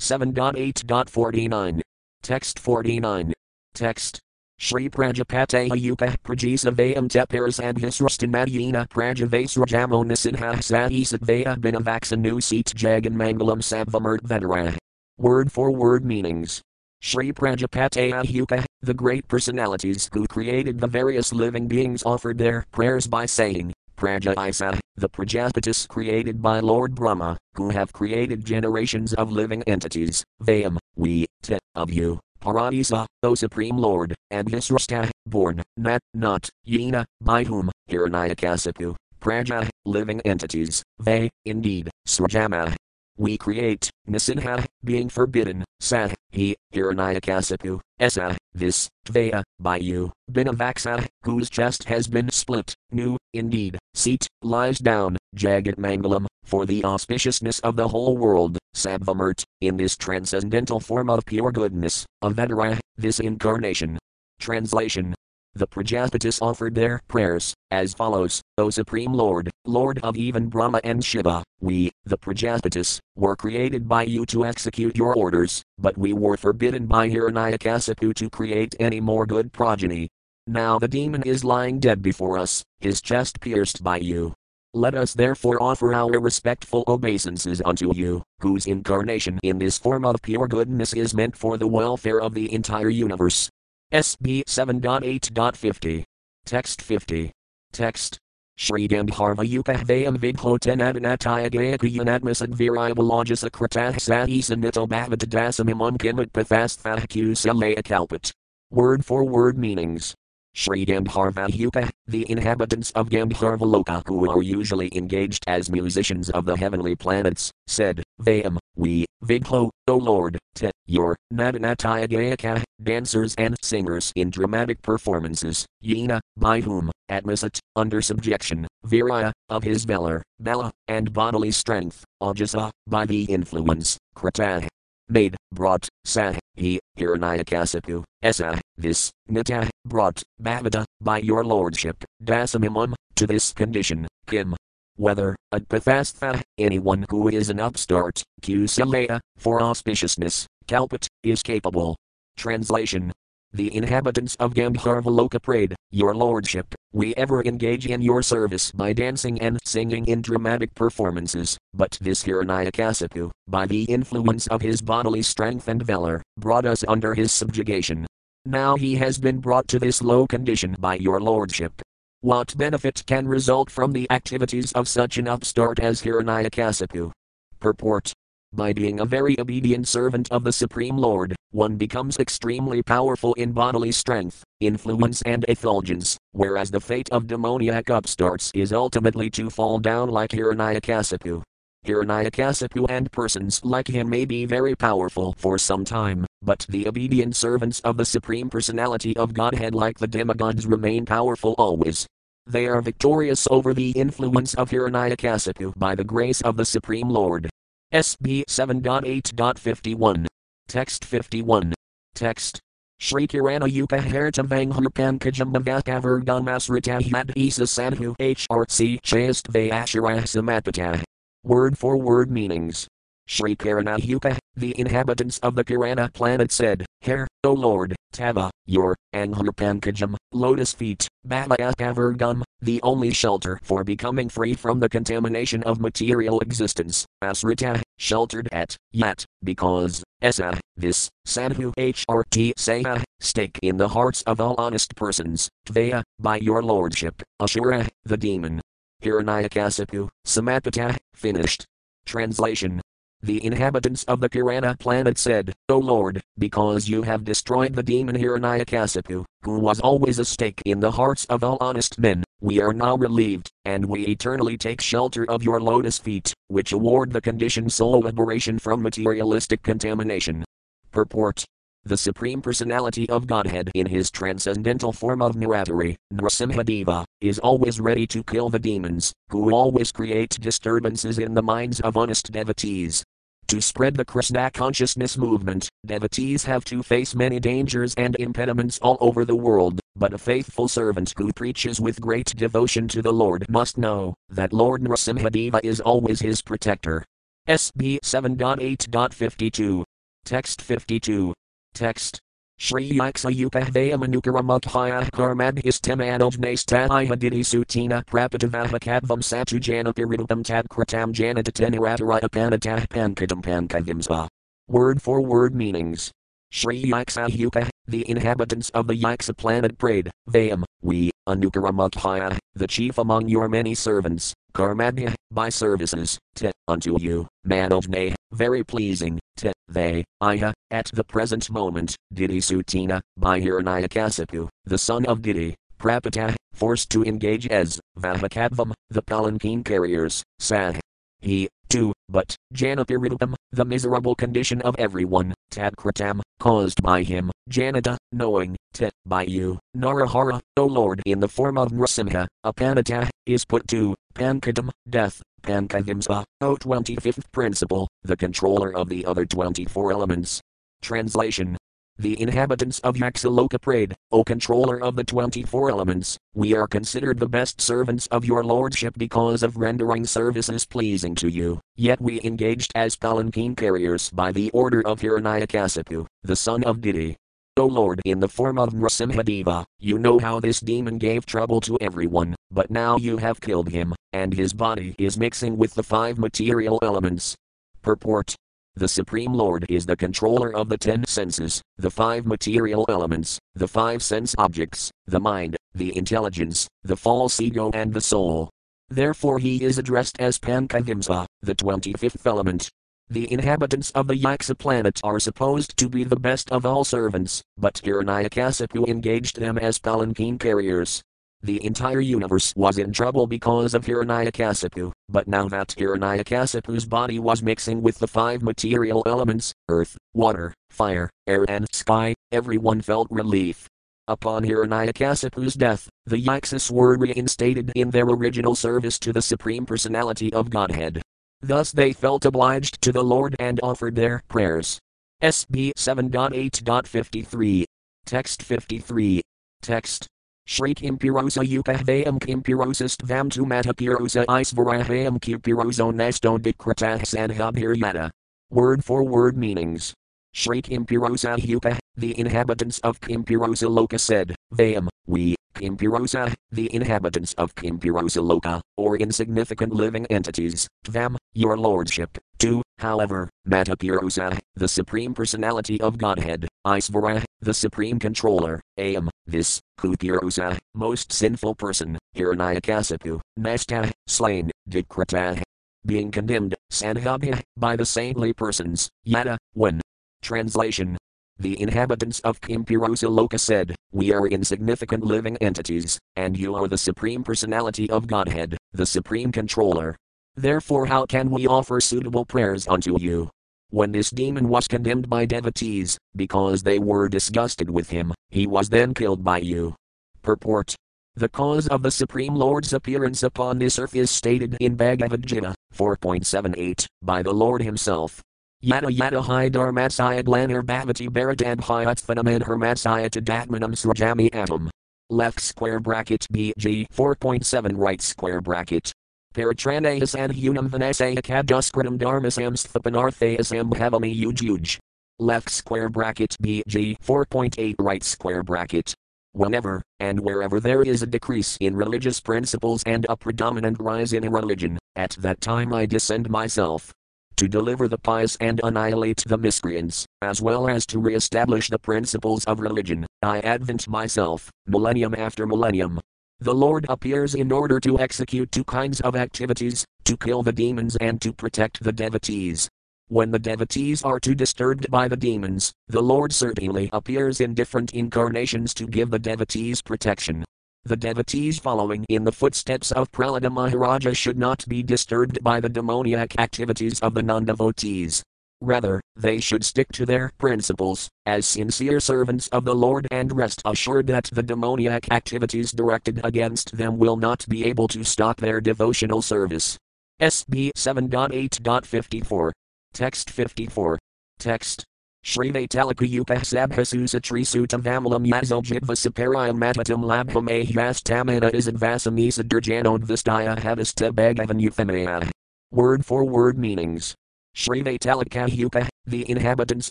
7.8.49. Text 49. Text. Shri Prajapate Ayuka Prajisavayam Teparas Adhisrastanadiyina Prajavasrajamo Nasinha Sahisatveya Binavaksanu Seat Jagan Mangalam Sabvamurt Vedara. Word for word meanings. Shri Prajapate Ayuka, the great personalities who created the various living beings offered their prayers by saying, Praja Isa, the Prajapatis created by Lord Brahma, who have created generations of living entities, Vayam, we, te, of you, Paradisa, O Supreme Lord, and Visrasta, born, Nat, not, Yena, by whom, Hiranyakasipu, Praja, living entities, they, indeed, Srajama. We create, Nisinha, being forbidden, Sah, he, Hiranyakasipu, Esa, this, Tvaya, by you, Binavaksa, whose chest has been split, Nu, indeed, seat, lies down, Jagat Mangalam, for the auspiciousness of the whole world, Sabvamurt, in this transcendental form of pure goodness, Avedara, this incarnation. Translation the Prajapatis offered their prayers, as follows O Supreme Lord, Lord of even Brahma and Shiva, we, the Prajapatis, were created by you to execute your orders, but we were forbidden by Hiranyakasipu to create any more good progeny. Now the demon is lying dead before us, his chest pierced by you. Let us therefore offer our respectful obeisances unto you, whose incarnation in this form of pure goodness is meant for the welfare of the entire universe. SB 7.8.50. Text 50. Text. Shri Gandharva Yukahvayam Vidhotanadinataya Gayakayanatmasad Viribalajas Akratah Sahisa Nito Bhavatadasamimam Kimat Pathasthahkusalaya Kalpat. Word for word meanings. Shri Gandharva the inhabitants of Gandharvaloka who are usually engaged as musicians of the heavenly planets, said, Vayam, we, Viglo, O Lord, te, your, Nadanatayagayaka, dancers and singers in dramatic performances, Yena, by whom, Atmasat, under subjection, Virya, of his valor, Bala, and bodily strength, Ajasa, by the influence, Krita, made, brought, Sah, he, Hiranyakasipu, Esa, this, Nita, brought, Bhavada, by your lordship, Dasamimum, to this condition, Kim, whether, Adpathastha, anyone who is an upstart, Kusalaya, for auspiciousness, Kalpat, is capable. Translation the inhabitants of Gandharvaloka prayed, Your Lordship, we ever engage in your service by dancing and singing in dramatic performances, but this Hiranyakasipu, by the influence of his bodily strength and valor, brought us under his subjugation. Now he has been brought to this low condition by your Lordship. What benefit can result from the activities of such an upstart as Hiranyakasipu? Purport by being a very obedient servant of the Supreme Lord, one becomes extremely powerful in bodily strength, influence, and effulgence, whereas the fate of demoniac upstarts is ultimately to fall down like Hiranyakasipu. Hiranyakasipu and persons like him may be very powerful for some time, but the obedient servants of the Supreme Personality of Godhead, like the demigods, remain powerful always. They are victorious over the influence of Hiranyakasipu by the grace of the Supreme Lord. SB 7.8.51. Text 51. Text. Shri Kirana Yuka Herta Vangharpan Kajamavakavargan Masritahad Isa Sadhu HRC Chast Vayashara Samapata. Word for word meanings. Sri Kiranahuka, the inhabitants of the Kirana planet said, Hair, O Lord, Tava, your, Angharpankajam, lotus feet, Bhavayakavargam, the only shelter for becoming free from the contamination of material existence, Asrita, sheltered at, yet, because, Esa, this, Sadhu HRT Saya, stake in the hearts of all honest persons, Tvaya, by your lordship, Ashura, the demon. Hiranyakasipu, Samapata, finished. Translation the inhabitants of the Kirana planet said, O Lord, because you have destroyed the demon Hiranyakasipu, who was always a stake in the hearts of all honest men, we are now relieved, and we eternally take shelter of your lotus feet, which award the conditioned soul liberation from materialistic contamination. Purport the Supreme Personality of Godhead in his transcendental form of Niratari, Nrasimhadeva, is always ready to kill the demons, who always create disturbances in the minds of honest devotees. To spread the Krishna consciousness movement, devotees have to face many dangers and impediments all over the world, but a faithful servant who preaches with great devotion to the Lord must know that Lord Nrasimhadeva is always his protector. SB 7.8.52. Text 52. Text. Shri Yaksayupahvaya Manukaramukhyah Karmadhistamanognastaiha Didi Sutina Prapatavahakadvam Satujana Piridam Tadkratam Janatatenirataraya Panatah Pankadam Pankavimsva. Word for word meanings. Shri Yaksayupa, the inhabitants of the Yaksa planet prayed, Vayam, we, Anukaramukhyah, the chief among your many servants, Karmadhya, by services, te, unto you, Manovne, very pleasing, te, they, Iha, at the present moment, Diti Sutina, by Hiranyakasipu, the son of Diti, Prapata, forced to engage as, Vahakadvam, the palanquin carriers, Sah. He, too, but, Janapiridam, the miserable condition of everyone, Tadkratam, caused by him, Janata, knowing, te, by you, Narahara, O Lord, in the form of Nrasimha, Apanata, is put to, Pankadam, death, Pankavimsa, O 25th principle, the controller of the other 24 elements. Translation the inhabitants of Yaksaloka prayed, O controller of the 24 elements, we are considered the best servants of your lordship because of rendering services pleasing to you, yet we engaged as palanquin carriers by the order of Hiranyakasipu, the son of Diti. O Lord, in the form of Nrasimhadeva, you know how this demon gave trouble to everyone, but now you have killed him, and his body is mixing with the five material elements. Purport the Supreme Lord is the controller of the ten senses, the five material elements, the five sense objects, the mind, the intelligence, the false ego, and the soul. Therefore, he is addressed as Pankavimsa, the 25th element. The inhabitants of the Yaksa planet are supposed to be the best of all servants, but Hiranyakasipu engaged them as palanquin carriers. The entire universe was in trouble because of Hiranyakasipu, but now that Hiranyakasipu's body was mixing with the five material elements earth, water, fire, air, and sky, everyone felt relief. Upon Hiranyakasipu's death, the Yaksas were reinstated in their original service to the Supreme Personality of Godhead. Thus they felt obliged to the Lord and offered their prayers. SB 7.8.53. Text 53. Text. Shri Kimpurosa Upahvayam Kimpurosast Vam Tumatapurosa Isvarahayam Kipuroso Nasto Dikratah Sanhabhiryata. Word for word meanings. Shri Kimpurosa Upah, the inhabitants of Kimpurosa Loka said, Vayam, we, Kimpurosa, the inhabitants of Kimpurosa Loka, or insignificant living entities, Tvam, your lordship, to, however, Matapurosa, the supreme personality of Godhead, Isvara, the supreme controller, Am, this, Kupurosa, most sinful person, Hiranyakasipu, Nasta, slain, Dikrata, being condemned, Sanhabhya, by the saintly persons, Yada, when. Translation the inhabitants of Kimpurosa Loka said, We are insignificant living entities, and you are the Supreme Personality of Godhead, the Supreme Controller. Therefore, how can we offer suitable prayers unto you? When this demon was condemned by devotees, because they were disgusted with him, he was then killed by you. Purport The cause of the Supreme Lord's appearance upon this earth is stated in Bhagavad Gita 4.78 by the Lord Himself. Yada yada hi dharmatsaya glanar bhavati bharatad hyatsphanamad hermatsaya tadatmanam srajami atom. Left square bracket BG 4.7 right square bracket. Paratranayas and hunam vanasaya kaduskritam dharmasam sthapanarthayasam bhavami ujuj. Left square bracket BG 4.8 right square bracket. Whenever, and wherever there is a decrease in religious principles and a predominant rise in a religion, at that time I descend myself to deliver the pious and annihilate the miscreants, as well as to re-establish the principles of religion. I advent myself, millennium after millennium. The Lord appears in order to execute two kinds of activities, to kill the demons and to protect the devotees. When the devotees are too disturbed by the demons, the Lord certainly appears in different incarnations to give the devotees protection. The devotees following in the footsteps of Prahlada Maharaja should not be disturbed by the demoniac activities of the non devotees. Rather, they should stick to their principles, as sincere servants of the Lord and rest assured that the demoniac activities directed against them will not be able to stop their devotional service. SB 7.8.54. Text 54. Text. Srivatalakayupa sabhasusa trisutam vamalam yazoljitva saparayam matatam labhame yastamana isadvasamisa durjanodvastaya havasta bhagavan euphemia. Word for word meanings. Srivatalakayupa, the inhabitants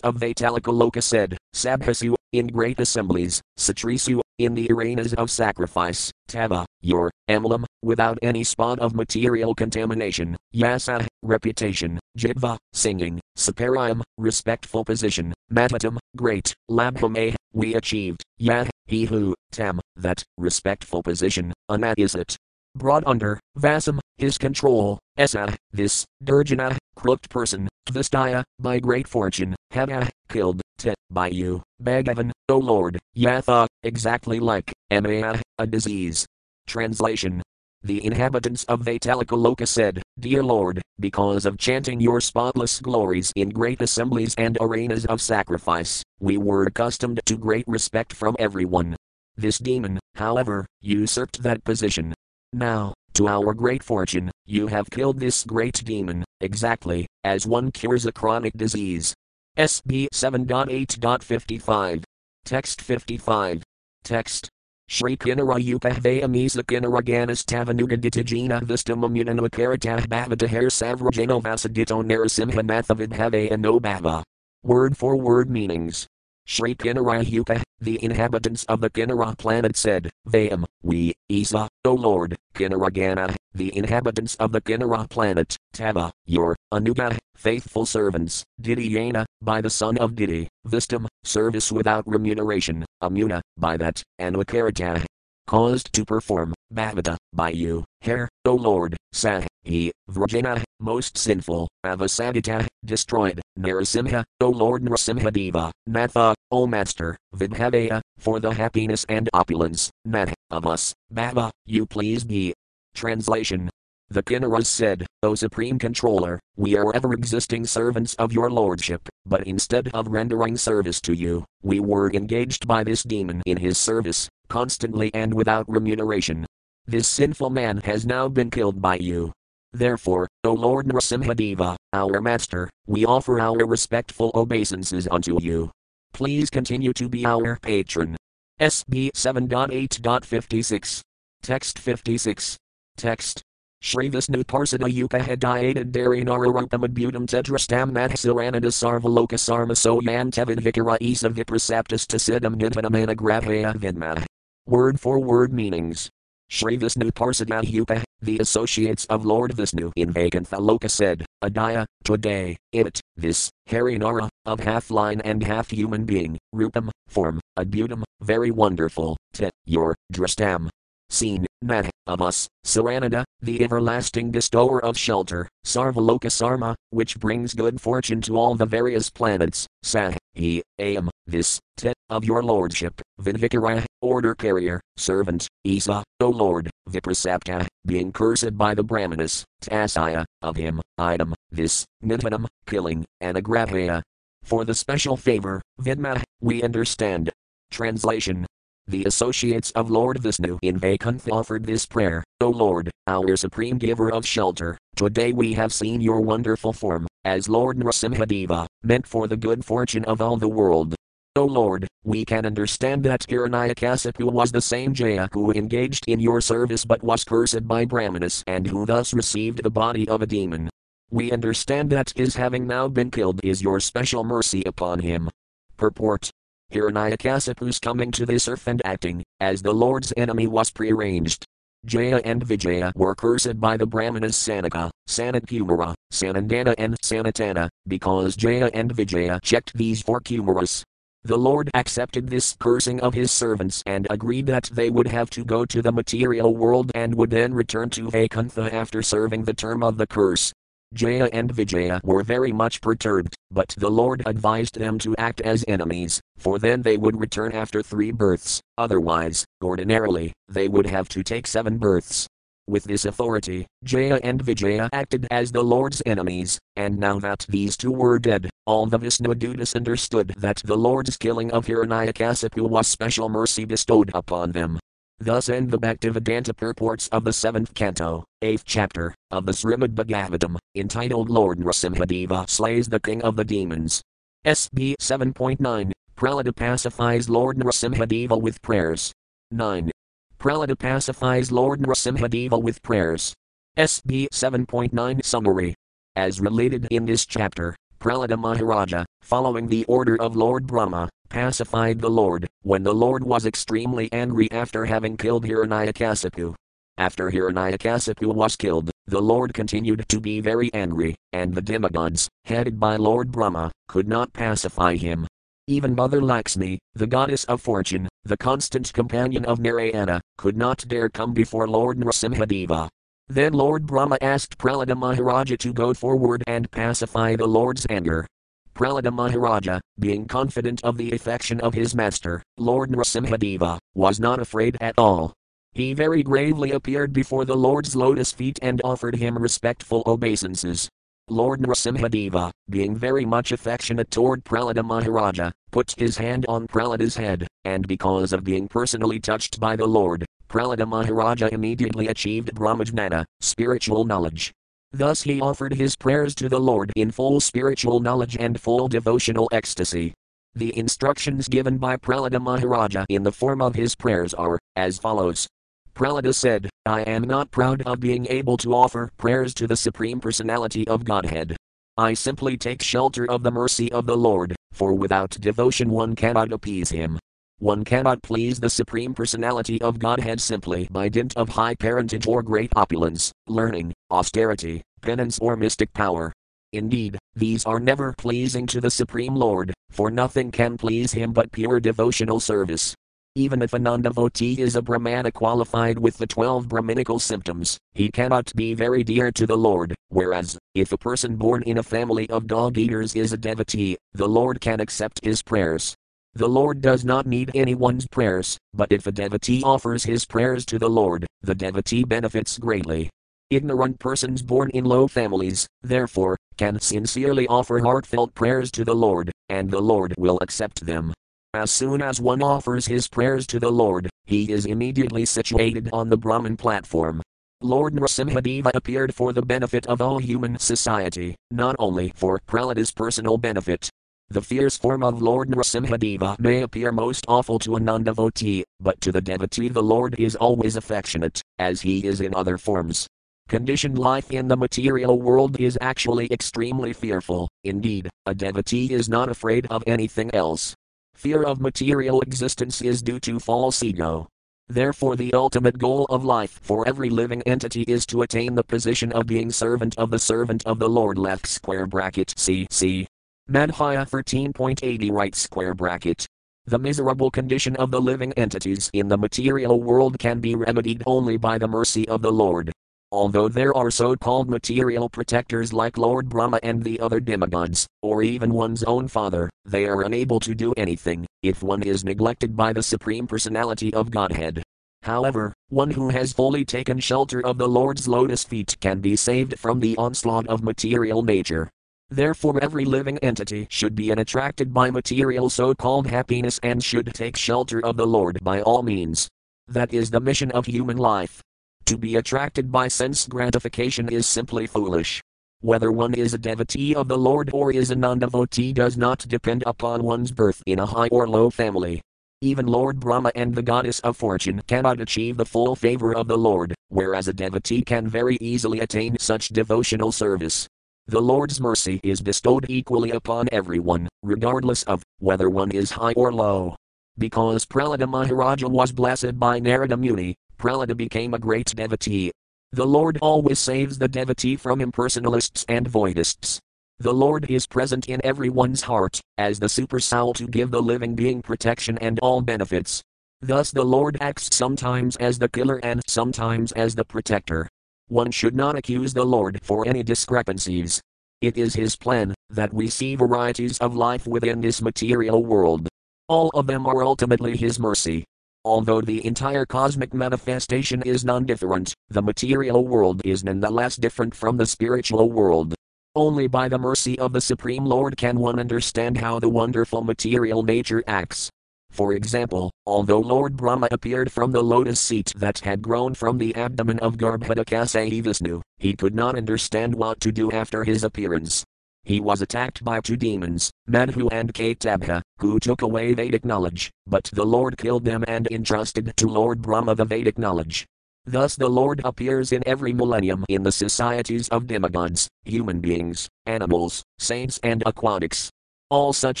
of Vatalakaloka said, Sabhasu, in great assemblies, Satrisu, in the arenas of sacrifice, Tava, your, emblem, without any spot of material contamination, Yasa, reputation, Jitva, singing, Saparayam, respectful position, Matatam, great, Labhame, we achieved, Yah, he who, Tam, that, respectful position, Anat is it. Brought under, Vasam, his control, Esa, this, Durjana, crooked person, Tvastaya, by great fortune, Hava, uh, killed, Te, by you, Bhagavan, O Lord, Yatha, uh, exactly like, Maya, uh, a disease. Translation the inhabitants of Vatalakaloka said, Dear Lord, because of chanting your spotless glories in great assemblies and arenas of sacrifice, we were accustomed to great respect from everyone. This demon, however, usurped that position. Now, to our great fortune, you have killed this great demon, exactly, as one cures a chronic disease. SB 7.8.55. Text 55. Text. Shri Kinarayupahvayamisa Kinaraganas Tavanugaditagina Vistamamyunanakarata Bhavataher Savrajano Vasadito Narasimha Mathavidhave no Bhava. Word for word meanings. Shri Kinarayupa, the inhabitants of the Kinara planet said, Vayam, we, Isa, O Lord, Kinaragana, the inhabitants of the Kinara planet, Tava, your, Anuga, faithful servants, Didiyana, by the son of Diti, Vistam, service without remuneration, Amuna, by that, Anukarata, caused to perform, Bhavata, by you, hair, O Lord, Sah, he, Vrajana, most sinful, Avasadita, destroyed, Narasimha, O Lord Narasimhadeva, Natha, O Master, Vidhavaya, for the happiness and opulence, Nat, of us, Bhava, you please be. Translation the Kinnaras said, O Supreme Controller, we are ever existing servants of your Lordship, but instead of rendering service to you, we were engaged by this demon in his service, constantly and without remuneration. This sinful man has now been killed by you. Therefore, O Lord Nrasimhadeva, our Master, we offer our respectful obeisances unto you. Please continue to be our patron. SB 7.8.56. Text 56. Text. Shri Vishnu Parsada Yuka Hediated Darinararupam Adbutam Tedrastam Madhasiranada Sarvaloka Sarmaso Yantevid Vikara Isa Viprasaptas Tasidam Nidvanamana Grabhaya Vidma. Word for word meanings. Shri Vishnu Parsada Yuka, the associates of Lord Vishnu in Vaikunthaloka said, Adaya, today, it, this, Harinara, of half line and half human being, Rupam, form, Adbutam, very wonderful, te, your, drastam, seen, Nat, of us, Saranada, the everlasting bestower of shelter, Sarvaloka Sarma, which brings good fortune to all the various planets, Sah, he, am, this, te, of your lordship, Vinvikara, order carrier, servant, Isa, O Lord, Viprasapta, being cursed by the Brahmanas, Tasaya, of him, item, this, Nidhanam, killing, Anagrahaya. For the special favor, Vidma, we understand. Translation the associates of Lord Vishnu in Vaikuntha offered this prayer O Lord, our supreme giver of shelter, today we have seen your wonderful form, as Lord Nrasimhadeva, meant for the good fortune of all the world. O Lord, we can understand that Hiranyakasipu was the same Jaya who engaged in your service but was cursed by Brahmanas and who thus received the body of a demon. We understand that his having now been killed is your special mercy upon him. Purport Hiranyakasipu's coming to this earth and acting as the Lord's enemy was prearranged. Jaya and Vijaya were cursed by the Brahmanas Sanaka, Sanatkumara, Sanandana, and Sanatana, because Jaya and Vijaya checked these four Kumaras. The Lord accepted this cursing of his servants and agreed that they would have to go to the material world and would then return to Vaikuntha after serving the term of the curse. Jaya and Vijaya were very much perturbed, but the Lord advised them to act as enemies, for then they would return after three births, otherwise, ordinarily, they would have to take seven births. With this authority, Jaya and Vijaya acted as the Lord's enemies, and now that these two were dead, all the Visnudutas understood that the Lord's killing of Hiranyakasipu was special mercy bestowed upon them, Thus end the Bhaktivedanta purports of the seventh canto, eighth chapter, of the Srimad Bhagavatam, entitled Lord Nrasimhadeva slays the king of the demons. SB 7.9 Prahlada pacifies Lord Nrasimhadeva with prayers. 9. Prahlada pacifies Lord Nrasimhadeva with prayers. SB 7.9 Summary. As related in this chapter, Prahlada Maharaja, following the order of Lord Brahma, pacified the Lord, when the Lord was extremely angry after having killed Hiranyakasipu. After Hiranyakasipu was killed, the Lord continued to be very angry, and the demigods, headed by Lord Brahma, could not pacify him. Even Mother Lakshmi, the goddess of fortune, the constant companion of Narayana, could not dare come before Lord Nrasimhadeva. Then Lord Brahma asked Prahlada Maharaja to go forward and pacify the Lord's anger. Prahlada Maharaja, being confident of the affection of his master, Lord Nrasimhadeva, was not afraid at all. He very gravely appeared before the Lord's lotus feet and offered him respectful obeisances. Lord Nrasimhadeva, being very much affectionate toward Prahlada Maharaja, put his hand on Prahlada's head, and because of being personally touched by the Lord, Prahlada Maharaja immediately achieved Brahmajnana, spiritual knowledge. Thus he offered his prayers to the Lord in full spiritual knowledge and full devotional ecstasy. The instructions given by Prahlada Maharaja in the form of his prayers are as follows. Prahlada said, I am not proud of being able to offer prayers to the Supreme Personality of Godhead. I simply take shelter of the mercy of the Lord, for without devotion one cannot appease him. One cannot please the Supreme Personality of Godhead simply by dint of high parentage or great opulence, learning, austerity, penance, or mystic power. Indeed, these are never pleasing to the Supreme Lord, for nothing can please Him but pure devotional service. Even if a non devotee is a Brahmana qualified with the 12 Brahminical symptoms, he cannot be very dear to the Lord, whereas, if a person born in a family of dog eaters is a devotee, the Lord can accept his prayers. The Lord does not need anyone's prayers, but if a devotee offers his prayers to the Lord, the devotee benefits greatly. Ignorant persons born in low families, therefore, can sincerely offer heartfelt prayers to the Lord, and the Lord will accept them. As soon as one offers his prayers to the Lord, he is immediately situated on the Brahman platform. Lord Nrsimhadeva appeared for the benefit of all human society, not only for Prahlada's personal benefit. The fierce form of Lord Nrsimhadeva may appear most awful to a non devotee, but to the devotee the Lord is always affectionate, as he is in other forms. Conditioned life in the material world is actually extremely fearful, indeed, a devotee is not afraid of anything else. Fear of material existence is due to false ego. Therefore, the ultimate goal of life for every living entity is to attain the position of being servant of the servant of the Lord. Left square bracket C C. Madhya 13.80 right square bracket. The miserable condition of the living entities in the material world can be remedied only by the mercy of the Lord. Although there are so called material protectors like Lord Brahma and the other demigods, or even one's own father, they are unable to do anything if one is neglected by the Supreme Personality of Godhead. However, one who has fully taken shelter of the Lord's lotus feet can be saved from the onslaught of material nature. Therefore, every living entity should be unattracted by material so called happiness and should take shelter of the Lord by all means. That is the mission of human life. To be attracted by sense gratification is simply foolish. Whether one is a devotee of the Lord or is a non devotee does not depend upon one's birth in a high or low family. Even Lord Brahma and the goddess of fortune cannot achieve the full favor of the Lord, whereas a devotee can very easily attain such devotional service. The Lord's mercy is bestowed equally upon everyone, regardless of whether one is high or low. Because Prahlada Maharaja was blessed by Narada Muni, Prahlada became a great devotee. The Lord always saves the devotee from impersonalists and voidists. The Lord is present in everyone's heart, as the super soul to give the living being protection and all benefits. Thus the Lord acts sometimes as the killer and sometimes as the protector. One should not accuse the Lord for any discrepancies. It is His plan that we see varieties of life within this material world. All of them are ultimately His mercy. Although the entire cosmic manifestation is non different, the material world is nonetheless different from the spiritual world. Only by the mercy of the Supreme Lord can one understand how the wonderful material nature acts. For example, although Lord Brahma appeared from the lotus seat that had grown from the abdomen of Garbhodakasai Vishnu, he could not understand what to do after his appearance. He was attacked by two demons, Madhu and Kaitabha, who took away Vedic knowledge, but the Lord killed them and entrusted to Lord Brahma the Vedic knowledge. Thus the Lord appears in every millennium in the societies of demigods, human beings, animals, saints, and aquatics. All such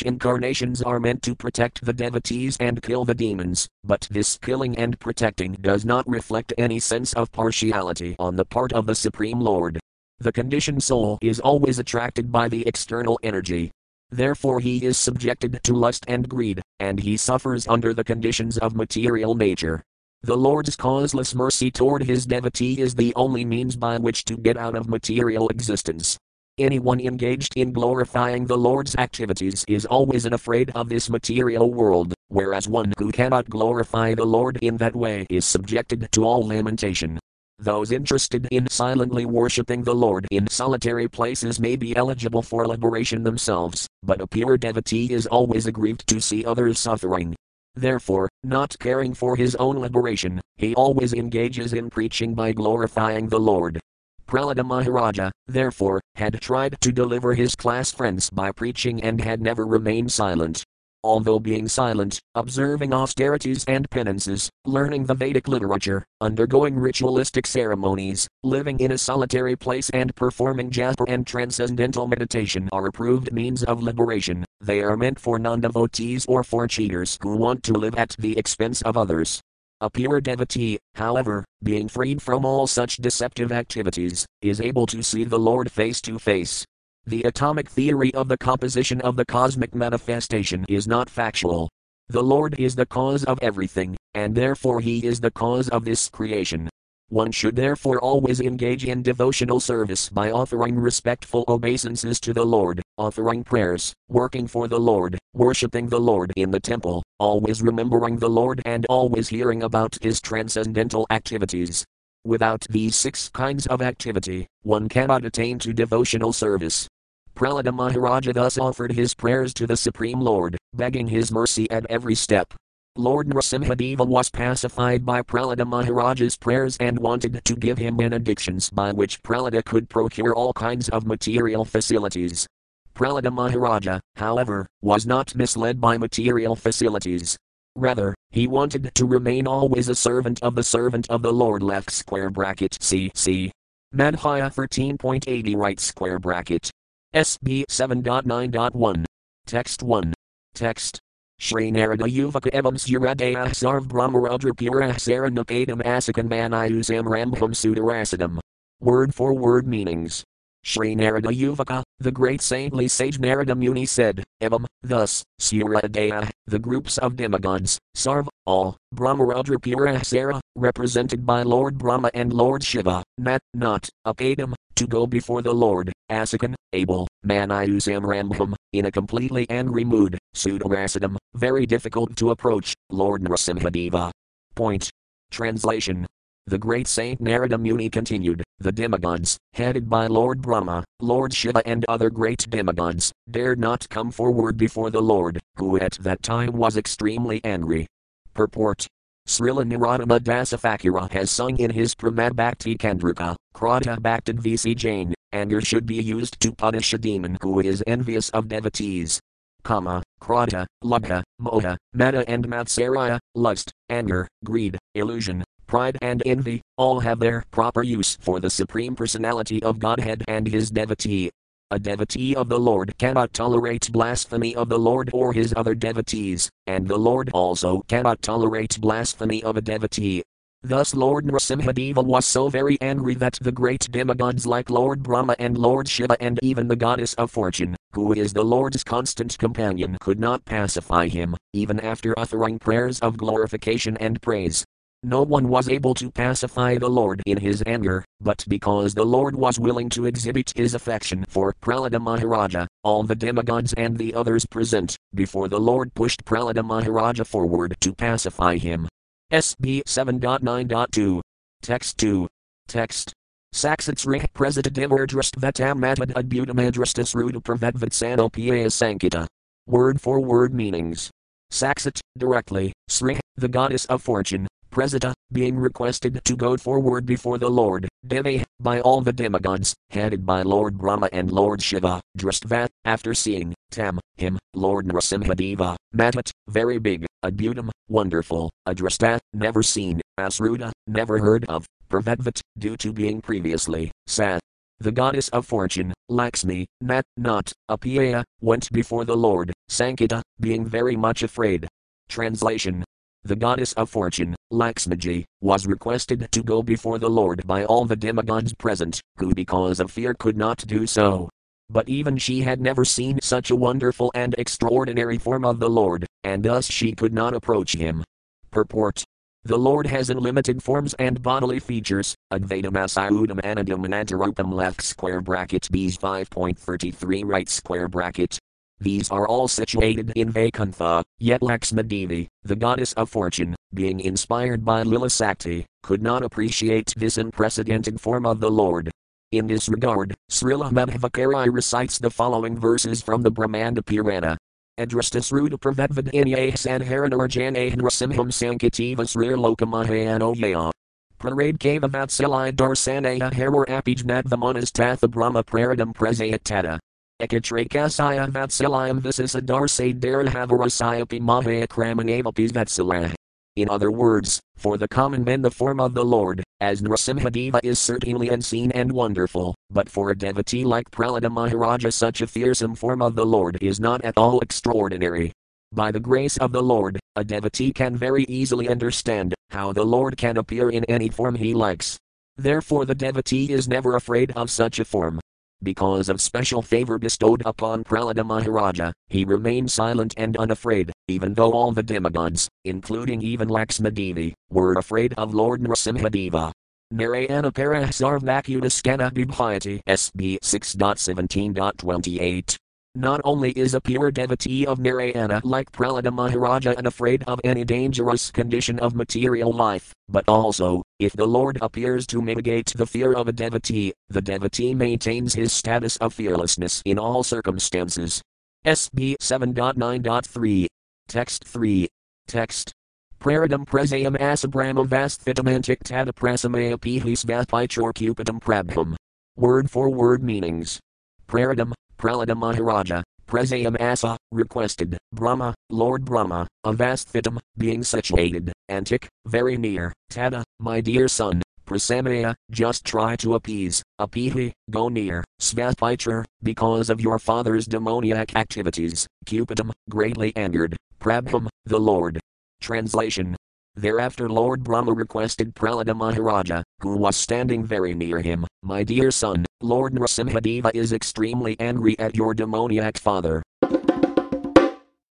incarnations are meant to protect the devotees and kill the demons, but this killing and protecting does not reflect any sense of partiality on the part of the Supreme Lord. The conditioned soul is always attracted by the external energy. Therefore, he is subjected to lust and greed, and he suffers under the conditions of material nature. The Lord's causeless mercy toward his devotee is the only means by which to get out of material existence. Anyone engaged in glorifying the Lord's activities is always unafraid of this material world, whereas one who cannot glorify the Lord in that way is subjected to all lamentation. Those interested in silently worshipping the Lord in solitary places may be eligible for liberation themselves, but a pure devotee is always aggrieved to see others suffering. Therefore, not caring for his own liberation, he always engages in preaching by glorifying the Lord. Prahlada Maharaja, therefore, had tried to deliver his class friends by preaching and had never remained silent although being silent, observing austerities and penances, learning the Vedic literature, undergoing ritualistic ceremonies, living in a solitary place, and performing japa and transcendental meditation are approved means of liberation. They are meant for non devotees or for cheaters who want to live at the expense of others. A pure devotee, however, being freed from all such deceptive activities, is able to see the Lord face to face, the atomic theory of the composition of the cosmic manifestation is not factual. The Lord is the cause of everything, and therefore He is the cause of this creation. One should therefore always engage in devotional service by offering respectful obeisances to the Lord, offering prayers, working for the Lord, worshipping the Lord in the temple, always remembering the Lord and always hearing about His transcendental activities. Without these six kinds of activity, one cannot attain to devotional service. Prahlada Maharaja thus offered his prayers to the Supreme Lord, begging his mercy at every step. Lord Nrsimhadeva was pacified by Prahlada Maharaja's prayers and wanted to give him benedictions by which Prahlada could procure all kinds of material facilities. Prahlada Maharaja, however, was not misled by material facilities. Rather, he wanted to remain always a servant of the servant of the Lord left square bracket CC. Madhya 13.80 right square bracket. SB 7.9.1. Text 1. Text. Shri Narada Yuvaka Evam Suradaya Sarv Brahmarudra Pura Saranakadam Asakan Manayusam Rambham Sudarasadam. Word for word meanings. Shri Narada Yuvaka, the great saintly sage Narada Muni said, Evam, thus, Suradaya, the groups of demigods, Sarv, all, Brahmarudra Purasara, represented by Lord Brahma and Lord Shiva, Nat, not, Akadam, to go before the Lord, Asakan, able, Manayusam Rambham, in a completely angry mood, Sudarasadam, very difficult to approach, Lord Nrsimhadeva. Point. Translation. The great saint Narada Muni continued, the demigods, headed by Lord Brahma, Lord Shiva and other great demigods, dared not come forward before the Lord, who at that time was extremely angry. Purport. Srila Narottama Dasa Thakura has sung in his Pramad Bhakti Kandrika, Krata Bhaktad VC Jain, anger should be used to punish a demon who is envious of devotees. Kama, Krata, Lubha, Moha, Metta and Matsaraya, lust, anger, greed, illusion, pride and envy, all have their proper use for the Supreme Personality of Godhead and His devotee. A devotee of the Lord cannot tolerate blasphemy of the Lord or his other devotees, and the Lord also cannot tolerate blasphemy of a devotee. Thus Lord Nrsimhadeva was so very angry that the great demigods like Lord Brahma and Lord Shiva and even the goddess of fortune, who is the Lord's constant companion, could not pacify him, even after uttering prayers of glorification and praise. No one was able to pacify the Lord in his anger, but because the Lord was willing to exhibit his affection for Prahlada Maharaja, all the demigods and the others present, before the Lord pushed Prahlada Maharaja forward to pacify him. SB 7.9.2. Text 2. Text. Saksats President Imerdrist Vetam Matad Adbutamadristas Ruda Pravedvatsano Pa Sankita. Word for word meanings. Saksat, directly, Sri, the goddess of fortune, Presita, being requested to go forward before the Lord, Demi, by all the demigods, headed by Lord Brahma and Lord Shiva, Dristvat, after seeing, Tam, him, Lord Nrsimhadeva, Matat, very big, Adbutam, wonderful, Adrasta, never seen, Asruda, never heard of, Pravedvat, due to being previously, Sat. The goddess of fortune, Lakshmi, Nat, not, Apaya, went before the Lord, Sankita, being very much afraid. Translation the goddess of fortune, Lakshmiji, was requested to go before the Lord by all the demigods present, who because of fear could not do so. But even she had never seen such a wonderful and extraordinary form of the Lord, and thus she could not approach him. Purport the Lord has unlimited forms and bodily features. Advaitam Asayudam Anandam Anantarupam left square bracket B's 5.33 right square bracket. These are all situated in Vaikuntha, yet Lakshmidevi, the goddess of fortune, being inspired by Lilasakti, could not appreciate this unprecedented form of the Lord. In this regard, Srila Madhvacarya recites the following verses from the Brahmanda Purana. Adrastas Ruda Pravedvad Inyah Sanharanarjanah Nrasimham Sankativa Srir Lokamahayanoya. Parade Kava Vatsalai Darsanaya Haror Apijnadvamanas Tatha Brahma Praradam Prezayatata. Ekatrakasaya Vatsalayam Visisadarse Darahavarasaya Mahaya Kramanavapis Vatsalah. In other words, for the common men the form of the Lord, as Nrasimhadeva is certainly unseen and wonderful, but for a devotee like Prahlada Maharaja such a fearsome form of the Lord is not at all extraordinary. By the grace of the Lord, a devotee can very easily understand how the Lord can appear in any form he likes. Therefore the devotee is never afraid of such a form. Because of special favor bestowed upon Prahlada Maharaja, he remained silent and unafraid, even though all the demigods, including even Lakshmidevi, were afraid of Lord Narasimhadeva. Narayana Parahsarvakudaskana Bibhayati SB 6.17.28 not only is a pure devotee of Narayana like Prahlada Maharaja unafraid of any dangerous condition of material life, but also, if the Lord appears to mitigate the fear of a devotee, the devotee maintains his status of fearlessness in all circumstances. SB 7.9.3. Text 3. Text. Praradam presayam asabrama vastfitamantik tada prasamaya cupidam prabham. Word for word meanings. Praradam, Prahlada Maharaja, Presayam Asa, requested, Brahma, Lord Brahma, a Avasthitam, being situated, Antik, very near, Tada, my dear son, Prasamaya, just try to appease, Apihi, go near, Svatpichar, because of your father's demoniac activities, Cupidum, greatly angered, Prabham, the Lord. Translation Thereafter Lord Brahma requested Prahlada Maharaja, who was standing very near him, My dear son, Lord Nrasimhadeva is extremely angry at your demoniac father,